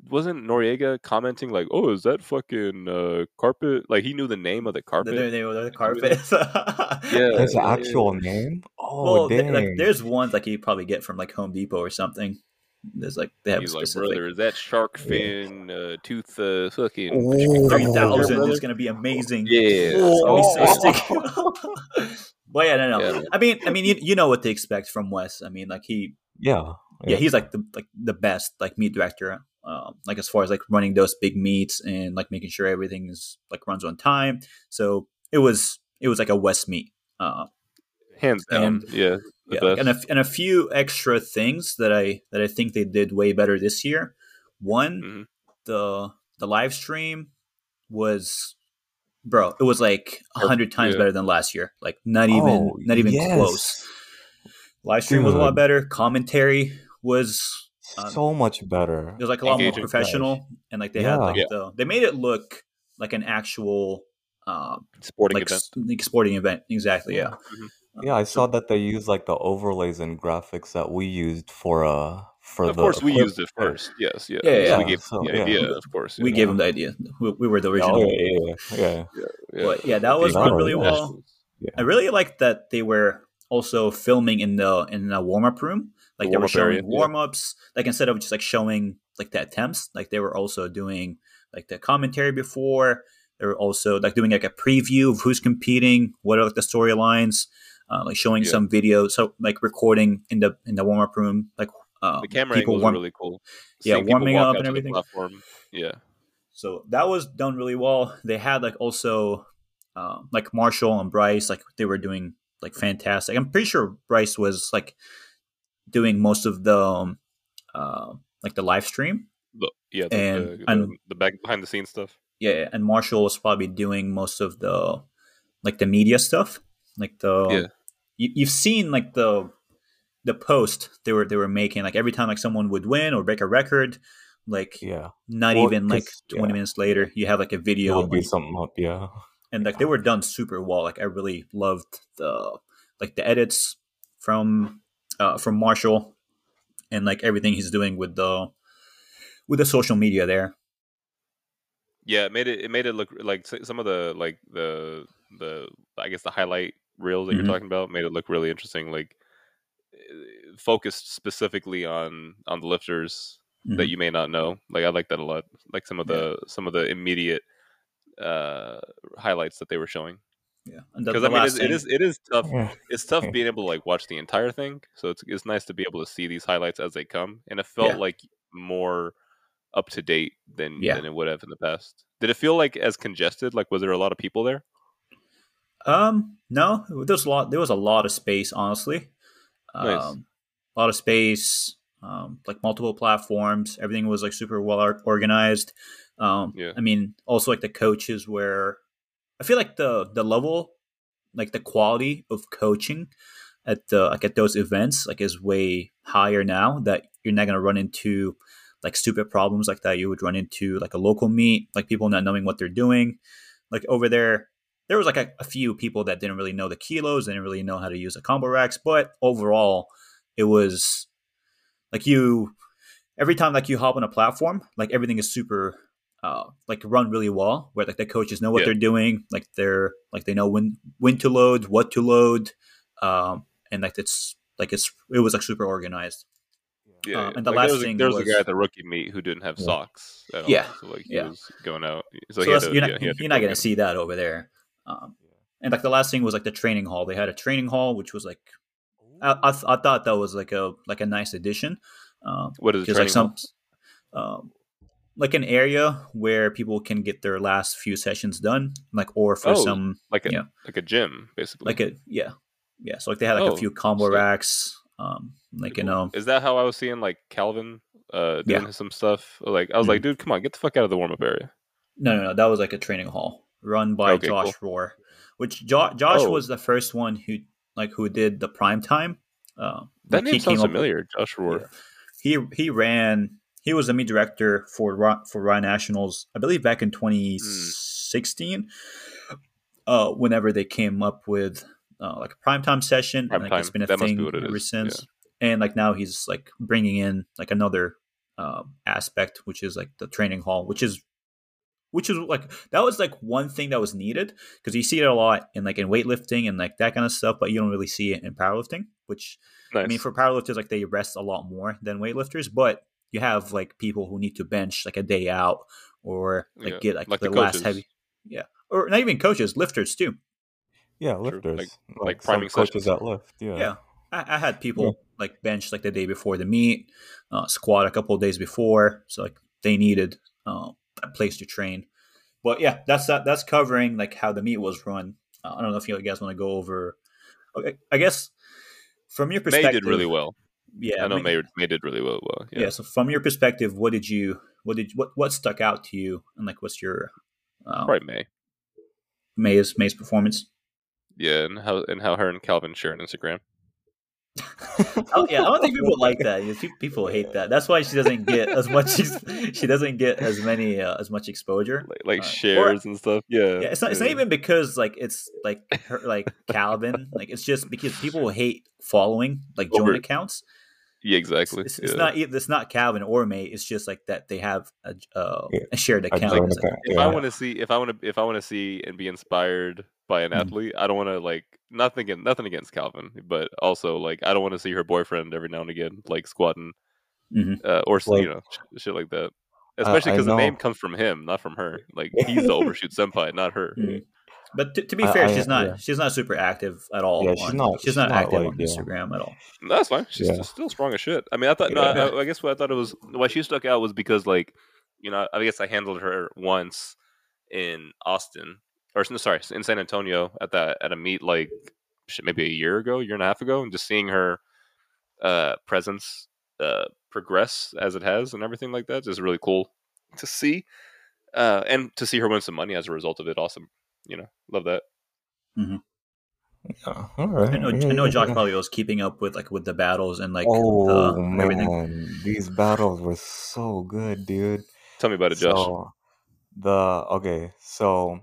wasn't Noriega commenting like, "Oh, is that fucking uh, carpet?" Like he knew the name of the carpet. the, the, the, the carpet. Yeah. His yeah, actual name? Oh well, th- dang! like there's ones like you probably get from like Home Depot or something. There's like they have He's like, brother, is that shark fin uh, tooth uh, fucking? oh, three thousand three Yeah, thousand brother. is gonna be amazing. Yeah. Oh, so- so but yeah, no, no. Yeah. I mean, I mean, you, you know what to expect from Wes. I mean, like he, yeah, yeah, he's like the like the best like meat director. Um, like as far as like running those big meets and like making sure everything is like runs on time. So it was it was like a Wes meet. Uh, hands down. And- yeah, the yeah, best. and a, and a few extra things that I that I think they did way better this year. One, Mhm. the the live stream was, bro, it was like a hundred times yeah. better than last year. Like not even Oh, not even yes. close. Live stream was a lot better. Commentary was Um, so much better. it was like a lot more Engaging. professional, and like they had like Yeah. the they made it look like an actual. Um, Sporting like, event. s- like sporting event, exactly. Yeah, Yeah, I saw that they used like the overlays and graphics that we used for uh for Of the course, we used it first. Yes, yes. Yeah, yeah, we yeah. gave So, the yeah. idea, of course. we yeah. gave them the idea. We, we were the Oh, original. yeah, yeah, yeah. Yeah. But yeah, that was Yeah, run really yeah. well. I really liked that they were also filming in the in the warm up room. Like The they were warm-up showing area, warm ups. Like instead of just like showing like the attempts, like they were also doing like the commentary before. They were also like doing like a preview of who's competing, what are like the storylines, uh, like showing Yeah. some videos. So like recording in the in the warm up room, like uh, The camera people warm- really cool. Yeah, Seeing warming up and everything. Platform. Yeah. So that was done really well. They had like also uh, like Marshall and Bryce, like they were doing like fantastic. I'm pretty sure Bryce was like doing most of the um, uh, like the live stream. The, yeah. The, And- the, the, and- the back behind the scenes stuff. Yeah, and Marshall was probably doing most of the like the media stuff. Like the Yeah. You, you've seen like the the post they were they were making like every time like someone would win or break a record, like Yeah, not Well, even like 'cause- 20 yeah. minutes later you have like a it video would be like, something up. Yeah, and like they were done super well. Like I really loved the like the edits from uh from Marshall and like everything he's doing with the with the social media there. Yeah, it made it. It made it look like some of the like the the I guess the highlight reels that Mhm. you're talking about made it look really interesting. Like uh, focused specifically on on the lifters that Mhm. you may not know. Like I like that a lot. Like some of the some of the immediate uh highlights that they were showing. Yeah, because I mean, it's, it is it is tough. It's tough being able to like watch the entire thing. So it's it's nice to be able to see these highlights as they come, and it felt Yeah. like more up to date than Yeah. than it would have in the past. Did it feel like as congested? Like, was there a lot of people there? Um, no, there was a lot. There was a lot of space, honestly. Um, Nice. A lot of space, um, like multiple platforms. Everything was like super well organized. Um, Yeah. I mean, also like the coaches were. I feel like the the level, like the quality of coaching at the like at those events, like is way higher now. That you're not gonna run into like stupid problems like that you would run into like a local meet, like people not knowing what they're doing. Like over there, there was like a, a few people that didn't really know the kilos, they didn't really know how to use the combo racks, but overall, it was like you every time like you hop on a platform, like everything is super uh like run really well, where like the coaches know what Yeah. they're doing, like they're like they know when when to load, what to load, um, and like it's like it's it was like super organized. Yeah, Um, and the like, last there was, thing there was, was- a guy at the rookie meet who didn't have Yeah. socks. At all. Yeah, so like he yeah. was going out. So, So, he had to, you're not yeah, you're not gonna see that over there. Um, and like the last thing was like the training hall. They had a training hall, which was like I, I, th- I thought that was like a like a nice addition. Um, What is the training? like some um, like an area where people can get their last few sessions done, like or for Oh, some like a yeah. like a gym, basically. like a yeah yeah. So like they had like Oh, a few combo sick. racks, um, like you know Is that how I was seeing like Calvin uh doing Yeah. some stuff? Like I was Mhm. like, dude, come on, get the fuck out of the warm up area. no no no that was like a training hall run by Okay, Josh Rohr, which jo- Josh Oh. was the first one who like who did the prime time. Uh, That name sounds came up- familiar, Josh Rohr. he he ran he was the meet director for for Raw Nationals, I believe back in 2016. Uh, whenever they came up with uh, like a primetime session, Prime and like, it's time. been a That must be thing ever is, since. And like now he's like bringing in like another uh, aspect, which is like the training hall, which is which is like that was like one thing that was needed because you see it a lot in like in weightlifting and like that kind of stuff, but you don't really see it in powerlifting, which Nice. I mean, for powerlifters, like they rest a lot more than weightlifters, but you have like people who need to bench like a day out or like Yeah, get like, like the, the last heavy, yeah, or not even coaches, lifters too. Yeah, lifters. Like- Like, like some priming coaches sessions. that lift. Yeah. Yeah, I, I had people like bench like the day before the meet, uh, squat a couple of days before, so like they needed uh, a place to train. But yeah, that's that. That's covering like how the meet was run. Uh, I don't know if you guys want to go over. Okay, I guess from your perspective, May did really well. Yeah, I know May- May May did really well. well yeah. yeah. so from your perspective what did you what did what what stuck out to you and like what's your um, Probably May. may's may's performance Yeah, and how and how her and Calvin share on Instagram. Oh yeah i don't think people like that You see, people hate that that's why she doesn't get as much she doesn't get as many uh, as much exposure Like, like Uh, or- shares and stuff. Yeah. yeah it's not it's not even because like it's like her like calvin like it's just because people hate following like joint accounts Yeah, exactly. it's, it's yeah. not it's not calvin or may it's just like that they have a, uh, Yeah. a shared A account like- account, if yeah. I want to see if I want to if I want to see and be inspired by an Mhm. athlete, I don't want to like nothing against nothing against Calvin, but also like I don't want to see her boyfriend every now and again like squatting Mhm. uh, or s- Like- you know sh- shit like that. Especially I because the name comes from him, not from her. Like he's the overshoot senpai, not her. Mhm. But to, to be I- fair, I- she's not yeah. she's not super active at all. Yeah, she's not- She's, she's not not, active like, on yeah. Instagram at all. No, That's fine. She's Yeah. still- still strong as shit. I mean, I thought no. I, I guess what I thought it was why she stuck out was because like you know I guess I handled her once in Austin or no, sorry in San Antonio at that at a meet like shit, maybe a year ago, year and a half ago, and just seeing her uh, presence uh, progress as it has and everything like that is really cool to see, uh, and to see her win some money as a result of it. Awesome, you know, love that. Yeah, all right. I know, yeah, I know yeah, Josh yeah. probably was keeping up with like with the battles and like oh the, man, everything. these battles were so good, dude. Tell me about it, Josh. So the okay, so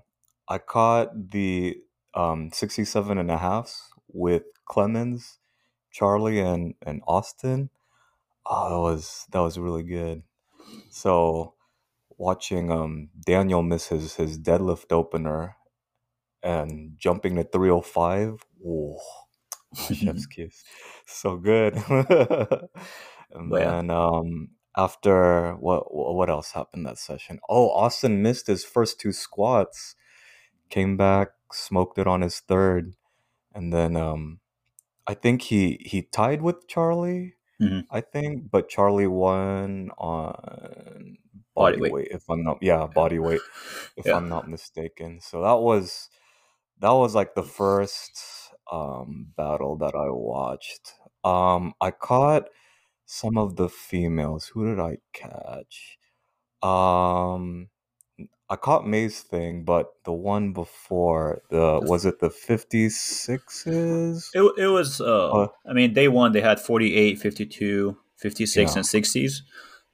I caught the um 67 and a halves with Clemens, Charlie and and Austin. Oh, that was that was really good. So watching um Daniel miss his his deadlift opener and jumping to 305. Whoa. Chef's kiss. So good. and yeah. then um after what what what else happened that session? Oh, Austin missed his first two squats, came back smoked it on his third, and then um, I think he he tied with Charlie. Mhm. I think, but Charlie won on Body body weight. weight. If I'm not, yeah, body weight. If Yeah. I'm not mistaken. So that was that was like the first um battle that I watched. Um, I caught some of the females. Who did I catch? Um, I caught May's thing, but the one before the was it the 56s? It, it was, uh, Uh, I mean, day one, they had 48, 52, 56, Yeah. and 60s.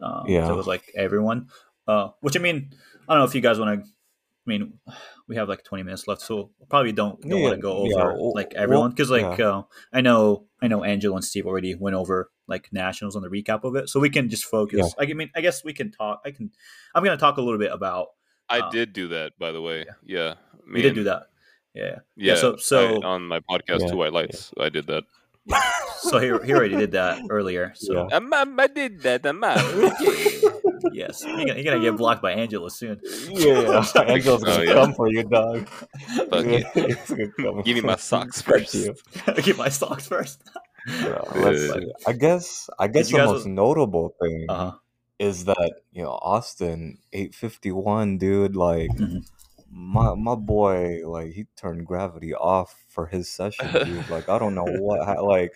Um, Yeah. So it was like everyone. Uh, which, I mean, I don't know if you guys want to, I mean, we have like 20 minutes left, so probably don't, don't Yeah, want to go yeah, over well- like everyone. well, Because, like, uh, I know, I know Angelo and Steve already went over like nationals on the recap of it. So we can just focus. I mean, I guess we can talk. I can, I'm going to talk a little bit about, I Uh, did do that, by the way. Yeah, we did do that. Yeah. Yeah, Yeah, so- so- I- on my podcast, Yeah, Two White Lights, I did that. So he, he already did that earlier. So Yeah. Um, um, I did that. Um, um, yes, you're gonna, you're gonna get blocked by Angelo soon. Yeah, Angel's gonna Oh, yeah. come for you, dog. Fuck it. He's gonna come Give me my socks touch first. you. Get my stocks first. Yeah, let's. I guess I guess you the guys- most notable thing Uh huh. Is that you know Austin eight fifty one, dude. Like Mhm. my my boy, like he turned gravity off for his session, dude. Like I don't know what. ha- Like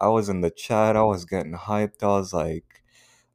I was in the chat, I was getting hyped. I was like,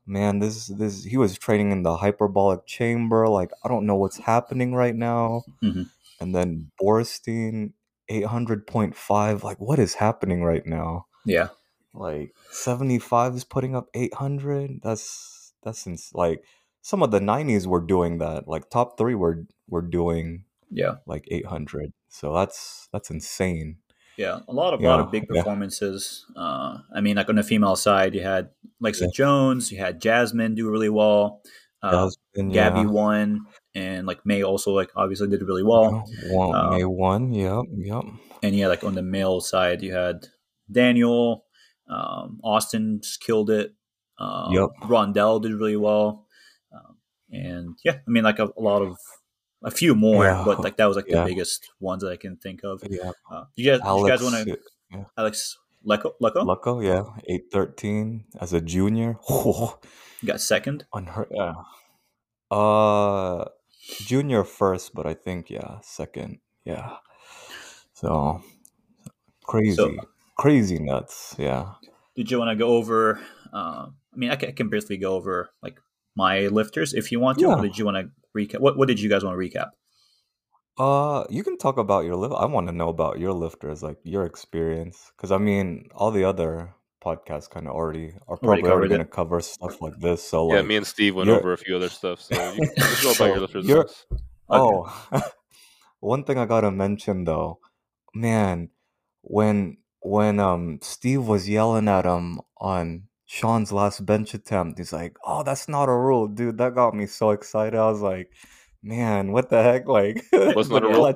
man, this this. He was training in the hyperbolic chamber. Like I don't know what's happening right now. Mhm. And then Borstein eight hundred point five. Like what is happening right now? Yeah. like 75 is putting up 800 that's that's ins- like some of the 90s were doing that like top 3 were were doing Yeah. like 800 so that's that's insane Yeah. A lot of lot of big yeah. performances. Uh, I mean, like on the female side, you had Lexa Yeah. Jones, you had Jasmine do really well. Uh, Jasmine, Gabby yeah. won, and like May also like obviously did really well. Uh, May won, yep yep And yeah, like on the male side, you had Daniel, um, Austin just killed it. Um, Yep. Rondell did really well, um, and yeah, I mean, like a, a lot of a few more, Yeah. but like that was like Yeah. the biggest ones that I can think of. yeah Uh, you guys, you guys want to Alex Lecco? Lecco? Lucko, yeah 813 as a junior You got second. unheard yeah uh junior first but i think yeah second yeah so crazy crazy nuts yeah Did you want to go over? Uh, I mean, I can, I can briefly go over like my lifters if you want to. Or did you want to recap? What What did you guys want to recap? uh you can talk about your lift i want to know about your lifters like your experience because i mean all the other podcasts kind of already are probably covered already going to cover stuff like this so yeah, like me and Steve went you're- over a few other stuff. So you can let's go about your lifters. you're- Oh, one thing I gotta mention though, man, when when um Steve was yelling at him on Sean's last bench attempt, he's like, "Oh, that's not a rule, dude." That got me so excited. I was like, "Man, what the heck?" Like, What's not a rule?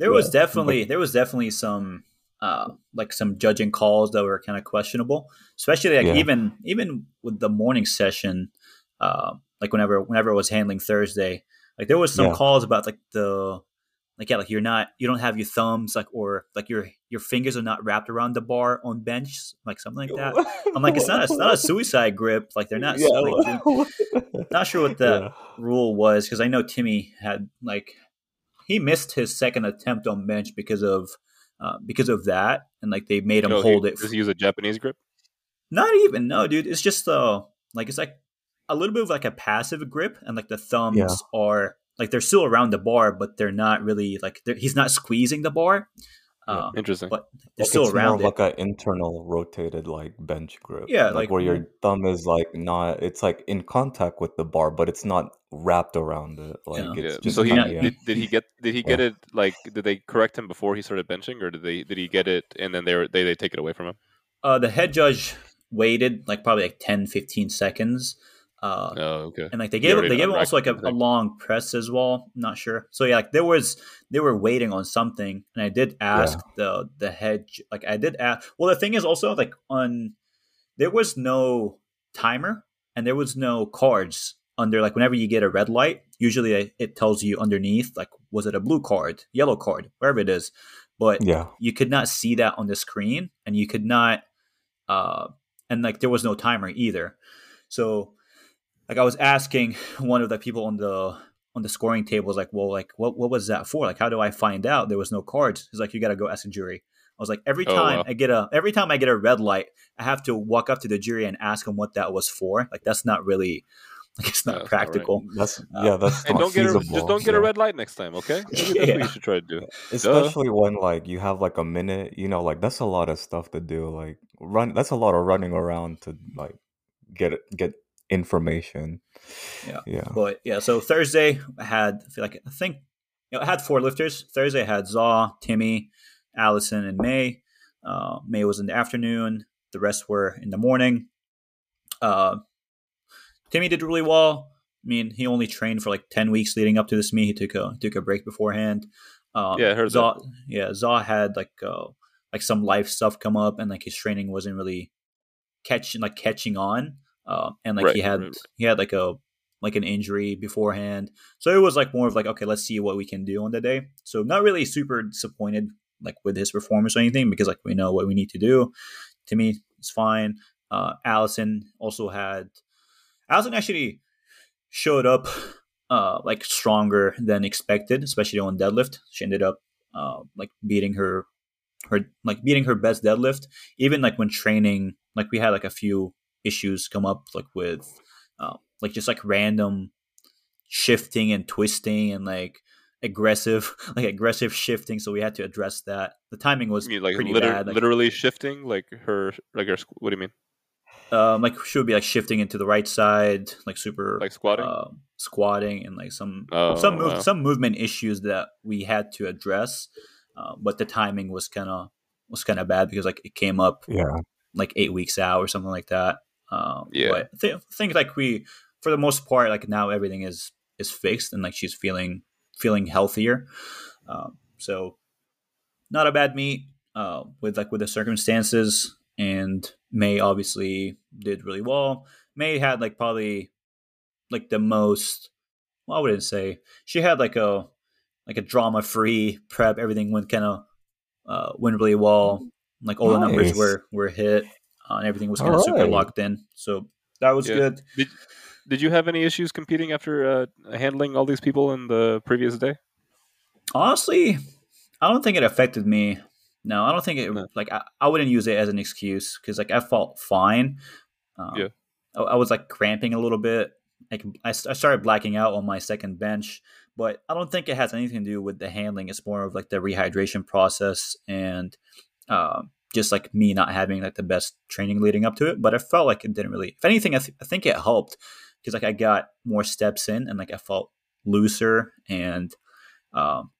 There was Yeah, definitely there was definitely some uh like some judging calls that were kind of questionable, especially like Yeah. even even with the morning session, uh like whenever whenever I was handling Thursday, like there was some Yeah. calls about like the like yeah like you're not you don't have your thumbs like or like your your fingers are not wrapped around the bar on bench like something like that. I'm like it's not a, it's not a suicide grip like they're not Yeah, like, like- not sure what the Yeah. rule was because I know Timmy had like he missed his second attempt on bench because of uh, because of that, and like they made him Oh, he- hold it. Does he use a Japanese grip? Not even no, dude. It's just uh like it's like a little bit of like a passive grip, and like the thumbs Yeah. are like they're still around the bar, but they're not really like he's not squeezing the bar. Uh, Interesting. but they're Like, still it's more around of it. like an internal rotated like bench grip. Yeah, like, like- where your thumb is like not. It's like in contact with the bar, but it's not wrapped around it. Like Yeah. it's yeah. just So he kinda- yeah. did, did he get did he Yeah. get it like did they correct him before he started benching or did they did he get it and then they were they they take it away from him? Uh, the head judge waited like probably like 10, 15 seconds. Uh, Oh, okay. and like they gave him, they gave him also like a, a long press as well. I'm not sure. So yeah, like there was they were waiting on something, and I did ask the the head like I did ask. Well, the thing is also like on there was no timer and there was no cards under like whenever you get a red light, usually it tells you underneath like was it a blue card, yellow card, wherever it is. But Yeah. you could not see that on the screen, and you could not, uh, and like there was no timer either. So, like I was asking one of the people on the on the scoring table, was like, well, like what what was that for? Like, how do I find out there was no cards? He's like, you got to go ask a jury. I was like, every Oh, time wow. I get a every time I get a red light, I have to walk up to the jury and ask them what that was for. Like that's not really like it's not that's not right. practical. That's Uh, yeah. That's And not don't get a, just don't get a red light next time, okay? Maybe that's what you should try to do. Especially when like you have like a minute, you know, like that's a lot of stuff to do. Like run, that's a lot of running around to like get it, get information. Yeah. Yeah. But yeah, so Thursday I had I feel like I think you know, I had four lifters. Thursday I had Zaw, Timmy, Allison, and May. Uh, May was in the afternoon. The rest were in the morning. Uh, Timmy did really well. I mean, he only trained for like ten weeks leading up to this meet. He took a took a break beforehand. Um, Yeah, I heard Zaw, Yeah, Zaw had like uh, like some life stuff come up, and like his training wasn't really catching like catching on. Uh, and like he had right, right. he had like a like an injury beforehand, so it was like more of like okay, let's see what we can do on the day. So not really super disappointed like with his performance or anything because like we know what we need to do. To me, it's fine. Uh, Allison also had Allison actually showed up uh, like stronger than expected, especially on deadlift. She ended up uh, like beating her her like beating her best deadlift. Even like when training, like we had like a few issues come up like with uh, like just like random shifting and twisting and like aggressive like aggressive shifting so we had to address that the timing was You mean like, pretty liter- bad like, literally shifting, like her, like her. What do you mean? um like she would be like shifting into the right side like super Like squatting? um, squatting and like some Oh, some move, wow. some movement issues that we had to address uh, but the timing was kind of was kind of bad because like it came up Yeah. like eight weeks out or something like that um Yeah. but I thi- think like we for the most part like now everything is is fixed and like she's feeling feeling healthier um so not a bad meet uh with like with the circumstances and may obviously did really well may had like probably like the most well, I wouldn't say she had like a like a drama free prep. Everything went kind of uh, went really well. Like all the numbers were were hit, uh, and everything was kind of All super locked in. So that was Yeah. good. Did Did you have any issues competing after uh, handling all these people in the previous day? Honestly, I don't think it affected me. No, I don't think it No. like I, I wouldn't use it as an excuse because like I felt fine. Um, Yeah. I, I was like cramping a little bit. Like I, s- I started blacking out on my second bench, but I don't think it has anything to do with the handling. It's more of like the rehydration process and um, just like me not having like the best training leading up to it. But I felt like it didn't really. If anything, I, th- I think it helped because like I got more steps in and like I felt looser and um,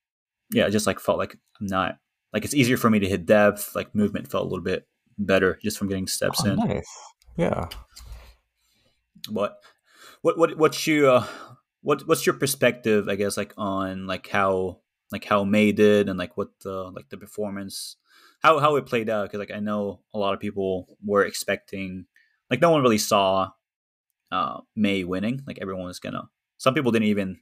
yeah, I just like felt like I'm not like it's easier for me to hit depth. Like movement felt a little bit better just from getting steps Oh, in. nice. Yeah. But what what what's your uh, what what's your perspective? I guess like on like how like how May did and like what the like the performance how how it played out because like I know a lot of people were expecting like no one really saw uh May winning like everyone was gonna some people didn't even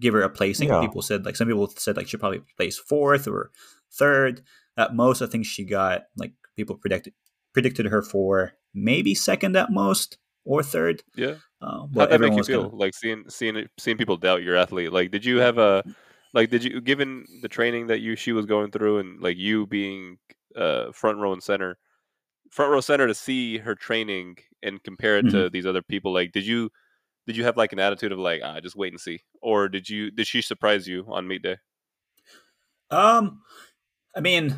give her a placing Yeah. people said like some people said like she probably place fourth or third at most I think she got like people predicted predicted her for maybe second at most or third Yeah. uh, How'd but that make you feel? gonna, Like seeing seeing seeing people doubt your athlete. Like, did you have a like? Did you given the training that you she was going through, and like you being uh, front row and center, front row center to see her training and compare it Mm-hmm. to these other people? Like, did you did you have like an attitude of like, ah, just wait and see, or did you did she surprise you on meet day? Um, I mean,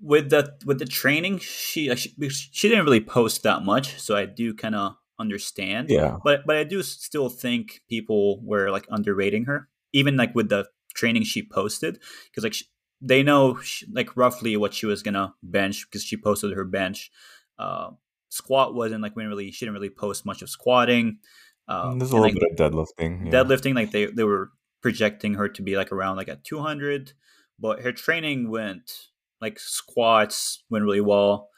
with the with the training, she like, she, she didn't really post that much, so I do kind of understand. Yeah. But but I do still think people were like underrating her, even like with the training she posted, because like sh they know sh like roughly what she was gonna bench because she posted her bench. Uh, squat wasn't like we didn't really she didn't really post much of squatting. Um, There's a little like, bit of deadlifting. Yeah. deadlifting like they they were projecting her to be like around like at 200 but her training went like squats went really well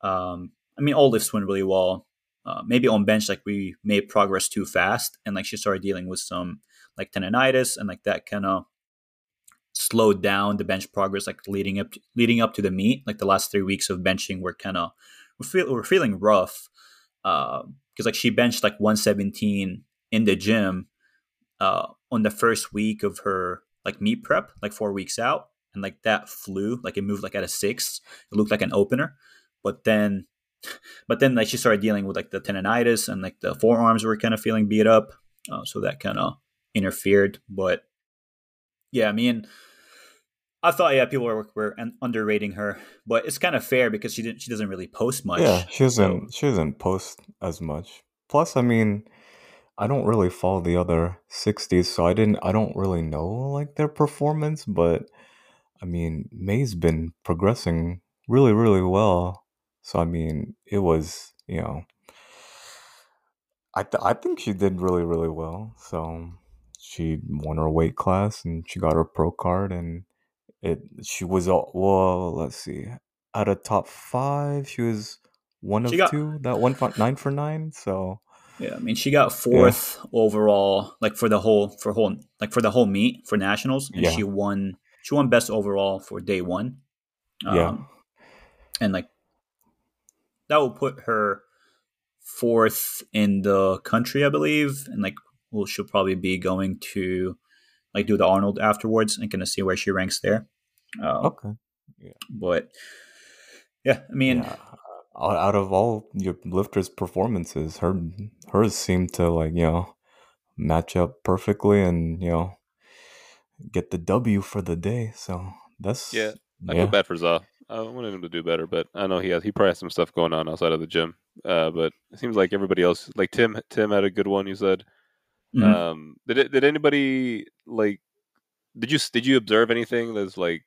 um i mean all lifts went really well uh, maybe on bench like we made progress too fast, and like she started dealing with some like tendonitis, and like that kind of slowed down the bench progress like leading up to, leading up to the meet like the last three weeks of benching were kind of we're, feel, we're feeling rough because uh, like she benched like 117 in the gym uh, on the first week of her like meet prep like four weeks out and like that flew like it moved like at a six. It looked like an opener. But then but then like she started dealing with like the tendonitis and like the forearms were kind of feeling beat up uh, so that kind of interfered. But yeah, I mean, I thought yeah, people were were underrating her, but it's kind of fair because she didn't she doesn't really post much. Yeah, she doesn't so. she doesn't post as much. Plus, I mean, I don't really follow the other sixties, so I didn't I don't really know like their performance, but I mean, May's been progressing really really well. So I mean, it was you know, I th- I think she did really really well. So she won her weight class and she got her pro card and it she was all well let's see out of top five she was one of got, two that one for, nine for nine so yeah i mean she got fourth yeah. overall like for the whole for whole like for the whole meet for nationals and yeah. she won she won best overall for day one um, yeah and like that will put her fourth in the country i believe and like well, she'll probably be going to like do the Arnold afterwards and kind of see where she ranks there. Um, okay. Yeah. But yeah, I mean, yeah. out of all your lifters' performances, her hers seemed to like you know match up perfectly and you know get the W for the day. So that's yeah. I yeah. feel bad for Za. I wanted him to do better, but I know he has he probably has some stuff going on outside of the gym. Uh, but it seems like everybody else, like Tim, Tim had a good one. You said Mm-hmm. Um, did it, did anybody like? Did you did you observe anything that's like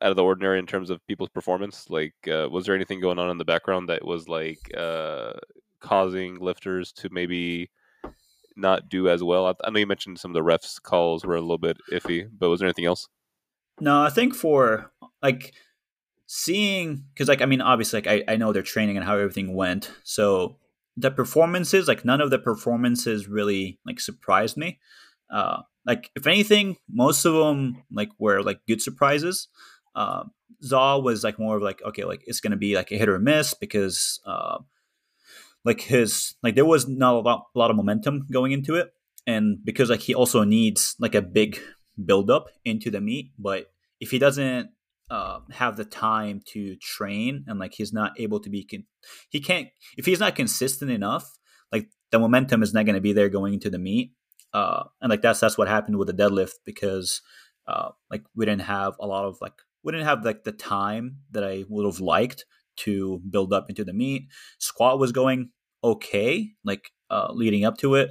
out of the ordinary in terms of people's performance? Like, uh, was there anything going on in the background that was like uh, causing lifters to maybe not do as well? I, I know you mentioned some of the refs calls were a little bit iffy, but was there anything else? No, I think for like seeing because like I mean obviously like I, I know their training and how everything went. So the performances, like none of the performances really like surprised me. Uh, like if anything, most of them like were like good surprises. Uh, Zaw was like more of like okay, like it's gonna be like a hit or miss because uh, like his like there was not a lot, a lot of momentum going into it, and because like he also needs like a big build up into the meet, but if he doesn't uh, have the time to train and like he's not able to be con- he can't if he's not consistent enough like the momentum is not going to be there going into the meet uh, and like that's that's what happened with the deadlift because uh, like we didn't have a lot of like we didn't have like the time that I would have liked to build up into the meet. Squat was going okay, like uh, leading up to it,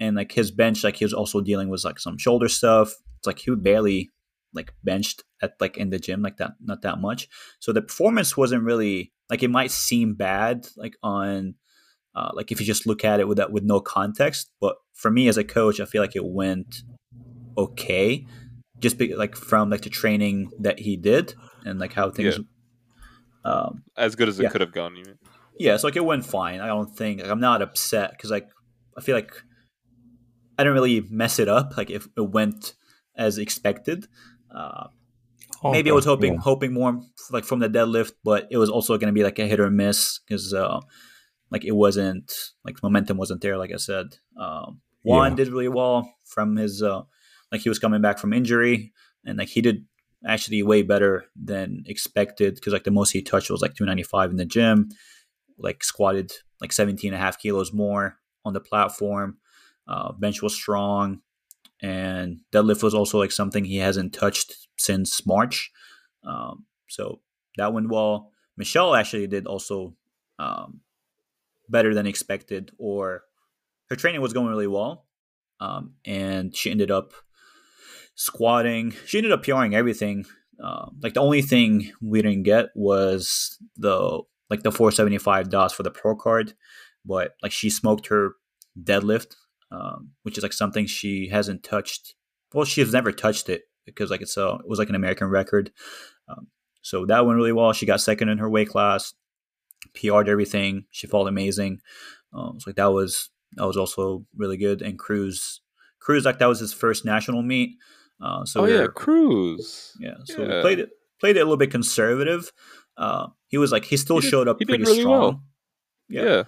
and like his bench, like he was also dealing with like some shoulder stuff. It's like he would barely like benched at like in the gym like that not that much so the performance wasn't really like it might seem bad like on uh, like if you just look at it with that with no context but for me as a coach i feel like it went okay just be, like from like the training that he did and like how things yeah. um, as good as it yeah. could have gone you mean yeah so like it went fine i don't think like, i'm not upset because like i feel like i didn't really mess it up like if it went as expected uh, oh, maybe I was hoping yeah. hoping more like from the deadlift, but it was also going to be like a hit or miss because uh, like it wasn't like momentum wasn't there. Like I said, um, Juan yeah. did really well from his uh, like he was coming back from injury, and like he did actually way better than expected because like the most he touched was like 295 in the gym, like squatted like 17 and a half kilos more on the platform. Uh, bench was strong and deadlift was also like something he hasn't touched since March. Um, so that went well. Michelle actually did also um, better than expected, or her training was going really well, um, and she ended up squatting. She ended up PRing everything. Uh, like the only thing we didn't get was the like the 475 dots for the pro card, but like she smoked her deadlift um, which is like something she hasn't touched. Well, she has never touched it because like it's a it was like an American record. Um, so that went really well. She got second in her weight class, PR'd everything. She felt amazing. Um, so like that was that was also really good. And Cruz, Cruz like that was his first national meet. Uh, so oh we yeah, were- Cruz. yeah. So we played it played it a little bit conservative. Uh, he was like he still He did- showed up pretty really strong. well. Yeah. Yeah.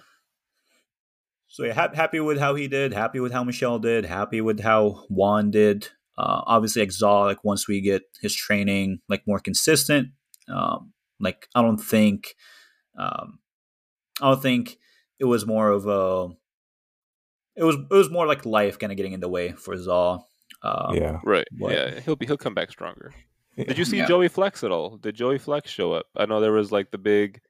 So yeah, hap- happy with how he did. Happy with how Michelle did. Happy with how Juan did. Uh, obviously, Exal. Like once we get his training like more consistent, um, like I don't think, um, I don't think it was more of a. It was it was more like life kind of getting in the way for Zal. Um, yeah. Right. But- Yeah, he'll be he'll come back stronger. Did you see Yeah. Joey Flex at all? Did Joey Flex show up? I know there was like the big,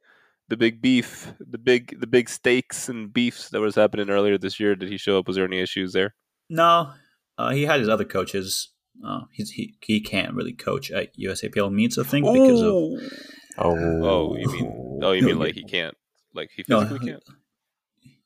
the big beef, the big the big steaks and beefs that was happening earlier this year. Did he show up? Was there any issues there? No, uh, he had his other coaches. Uh, he's, he he can't really coach at USAPL meets. I think because of Oh, Oh, you mean oh you mean like he can't like he No, can't?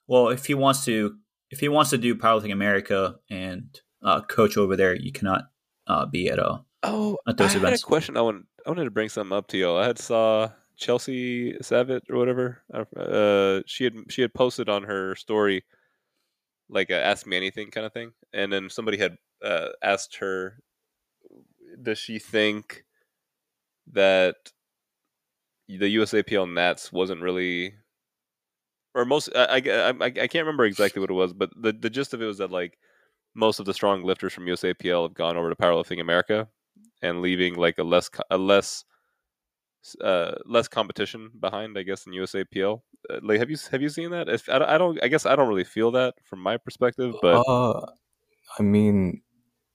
well, if he wants to, if he wants to do powerlifting America and uh, coach over there, you cannot uh, be at a. Oh, At those I had a question. I want I wanted to bring something up to y'all. I had saw Chelsea Savitt or whatever. Uh, she had she had posted on her story like a ask me anything kind of thing, and then somebody had uh, asked her, does she think that the USAPL Nats wasn't really or most I, I, I, I can't remember exactly what it was, but the, the gist of it was that like most of the strong lifters from USAPL have gone over to Powerlifting America and leaving like a less a less uh, less competition behind, I guess, in USAPL. Uh, like, have you have you seen that? If I, don't- I don't, I guess I don't really feel that from my perspective, but uh, I mean,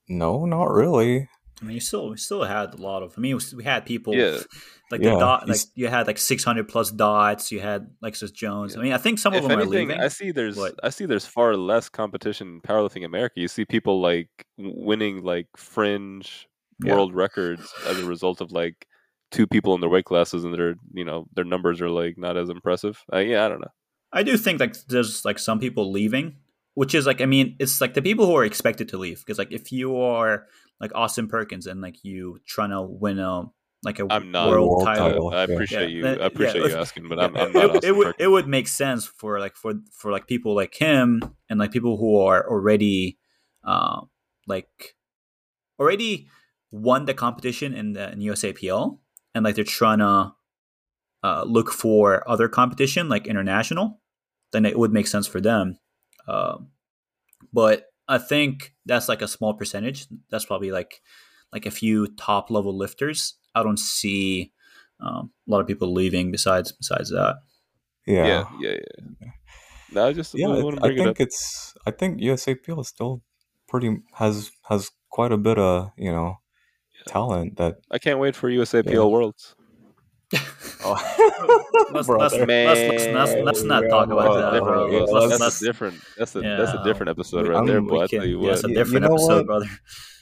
no, not really. I mean, you still we still had a lot of. I mean, we had people Yeah. like Yeah, the dot. Like you had like six hundred plus dots. You had Lexus Jones. I mean, I think some of them anything, are leaving. I see there's but- I see there's far less competition in powerlifting America. You see people like winning like fringe Yeah. world records as a result of like two people in their weight classes, and their you know their numbers are like not as impressive. Uh, yeah, I don't know. I do think like there's like some people leaving, which is like I mean it's like the people who are expected to leave because like if you are like Austin Perkins and like you trying to win a like a I'm not. world, World title, title. I appreciate Yeah, you. I appreciate yeah, you asking, but yeah, I'm, I'm it, not. it, Austin would Perkins. it would make sense for like for for like people like him and like people who are already uh, like already won the competition in the in USAPL and like they're trying to uh, look for other competition like international, then it would make sense for them. Um, but I think that's like a small percentage. That's probably like like a few top level lifters. I don't see um, a lot of people leaving besides besides that. Yeah, yeah, yeah, yeah. No, I just yeah. want to I bring it up. think it's. I think USAPL is still pretty has has quite a bit of you know talent that. I can't wait for USAPL Yeah. Worlds. Oh, Let's- let's- let's- let's- let's not talk about that, bro. yeah, that's, Let's- that's let's- a different. That's a that's a different episode right I'm- there, we boy. I can- yeah, what, it's a You- you different know episode, what? brother.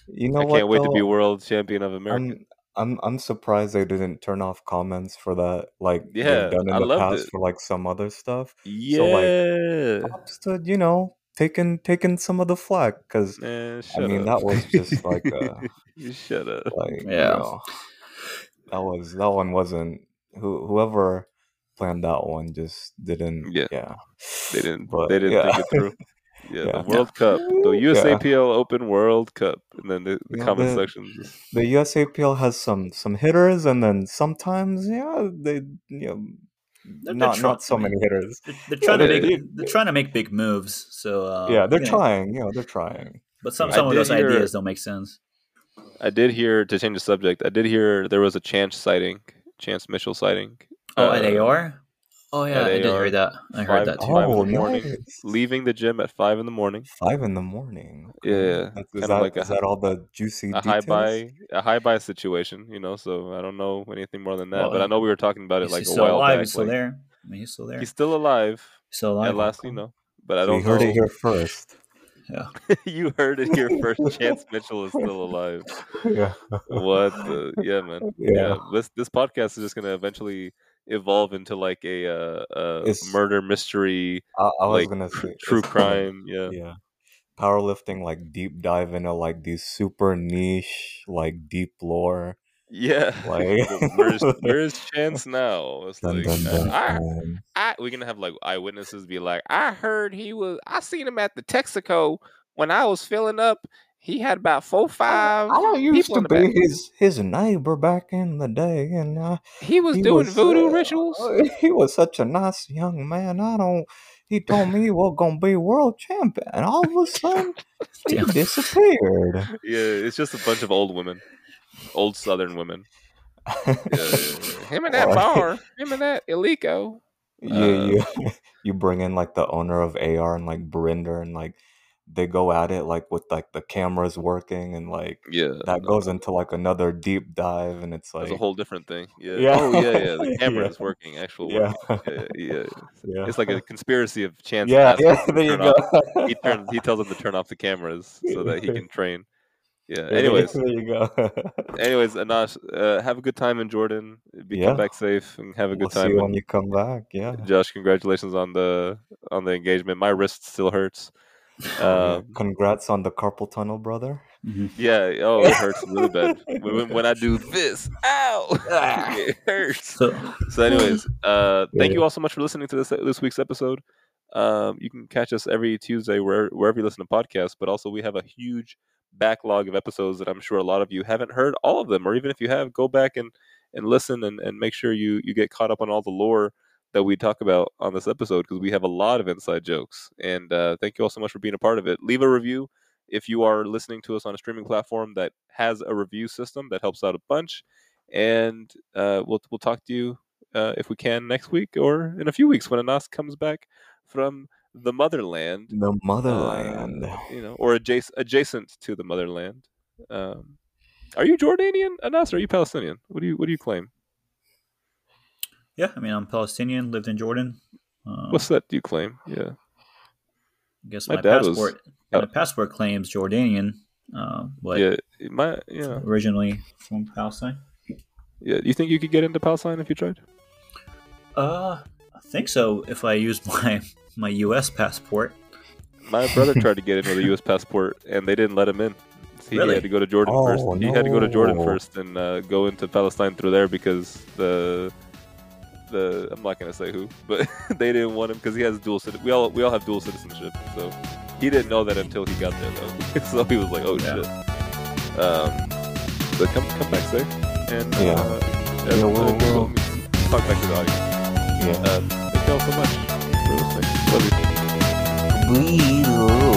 You know I can't wait to be world champion of America. I'm I'm I'm surprised they didn't turn off comments for that. Like Yeah, they've done in I the loved past it. for like some other stuff. yeah, like, Props to you know taking taking some of the flack because man, I mean up. that was just like a you shut up. like you Yeah. know, that was that one wasn't who whoever planned that one just didn't Yeah. yeah They didn't. But, they didn't yeah. think it through. Yeah, Yeah. the World Cup, the Yeah. USAPL Open World Cup, and then the, the You know, comment the- section. The USAPL has some some hitters and then sometimes yeah they you know they're not try- not so many hitters They're, they're trying to they- make they're trying to make big moves. So uh, yeah they're you know, trying you know they're trying but some I some of those hear- ideas don't make sense. I did hear to change the subject. I did hear there was a Chance sighting, Chance Mitchell sighting. Oh, at uh, AR. Oh yeah, I did AR, hear that. I five- heard that too. five in oh the morning, nice. Leaving the gym at five in the morning. five in the morning Yeah, That's- is kinda that, like a- is that all the juicy A details? high buy, a high buy situation, you know. So I don't know anything more than that. Well, but I know we were talking about it like a still while alive. back. He's still like, there. I mean, he's still there. He's still alive. still alive. At last, you know. But I So don't you heard know. it here first Yeah. you heard it here first. Chance Mitchell is still alive. yeah What? The, yeah, man. yeah, Yeah. This this podcast is just gonna eventually evolve into like a uh, uh It's- murder mystery, I, I was like gonna say true crime. Yeah. yeah powerlifting like deep dive into like these super niche like deep lore Yeah. Like- where's where's Chance now? It's dun, like dun, dun, I, dun. I we're gonna have like eyewitnesses be like, I heard he was. I seen him at the Texaco when I was filling up. He had about four five. I don't used people to in the be his his neighbor back in the day, and uh, He was he doing was, voodoo uh, rituals. He was such a nice young man. I don't. He told me he was gonna be world champion, and all of a sudden he disappeared. Yeah, it's just a bunch of old women, old Southern women. Yeah, yeah, yeah. Him and that Or- bar, him and that Ilico. you Uh, you you bring in like the owner of AR and like Brinder and like they go at it like with like the cameras working and like Yeah, that no, goes into like another deep dive and it's like a whole different thing. Yeah. Yeah. Oh yeah, yeah. The camera Yeah. is working. Actual yeah working. Yeah, yeah. yeah It's like a conspiracy of chance. yeah yeah there you go off- He turns. He tells him to turn off the cameras so that he can train. Yeah. Anyways, there you go anyways, Anas, uh, have a good time in Jordan. Be come back safe and have a we'll good see time. when you come back yeah Josh, congratulations on the on the engagement. My wrist still hurts. Yeah. Um, congrats on the carpal tunnel brother Mhm. yeah. Oh, it hurts really bad when, when I do this. Ow! it hurts. So So, anyways, uh, thank you all so much for listening to this this week's episode. Um, you can catch us every Tuesday where, wherever you listen to podcasts, but also we have a huge backlog of episodes that I'm sure a lot of you haven't heard all of them, or even if you have, go back and and listen and, and make sure you you get caught up on all the lore that we talk about on this episode because we have a lot of inside jokes. And uh, thank you all so much for being a part of it. Leave a review if you are listening to us on a streaming platform that has a review system that helps out a bunch. And uh, we'll we'll talk to you uh, if we can next week or in a few weeks when Anas comes back from the motherland. the motherland uh, you know, or adjacent adjacent to the motherland. Um, are you Jordanian, Anas, or are you Palestinian? What do you what do you claim? Yeah, I mean, I'm Palestinian, lived in Jordan. Um, What's that? Do you claim? Yeah, I guess my my, dad was- passport uh, my passport claims Jordanian, um, but yeah. My yeah originally from Palestine. yeah. You think you could get into Palestine if you tried? Uh, I think so. If I used my my U.S. passport, My brother tried to get in with a U.S. passport, and they didn't let him in. He Really? had to go to Jordan Oh, first. He had to go to Jordan first and uh, go into Palestine through there because the the I'm not gonna say who, but they didn't want him because he has dual citizen. We all we all have dual citizenship, so he didn't know that until he got there though. so he was like, oh Yeah. shit. Um, but come come back safe and uh, Yeah. uh, Yeah, we'll- uh, we'll- talk back to the audience. yeah Uh, thank you all so much for listening. Love you. we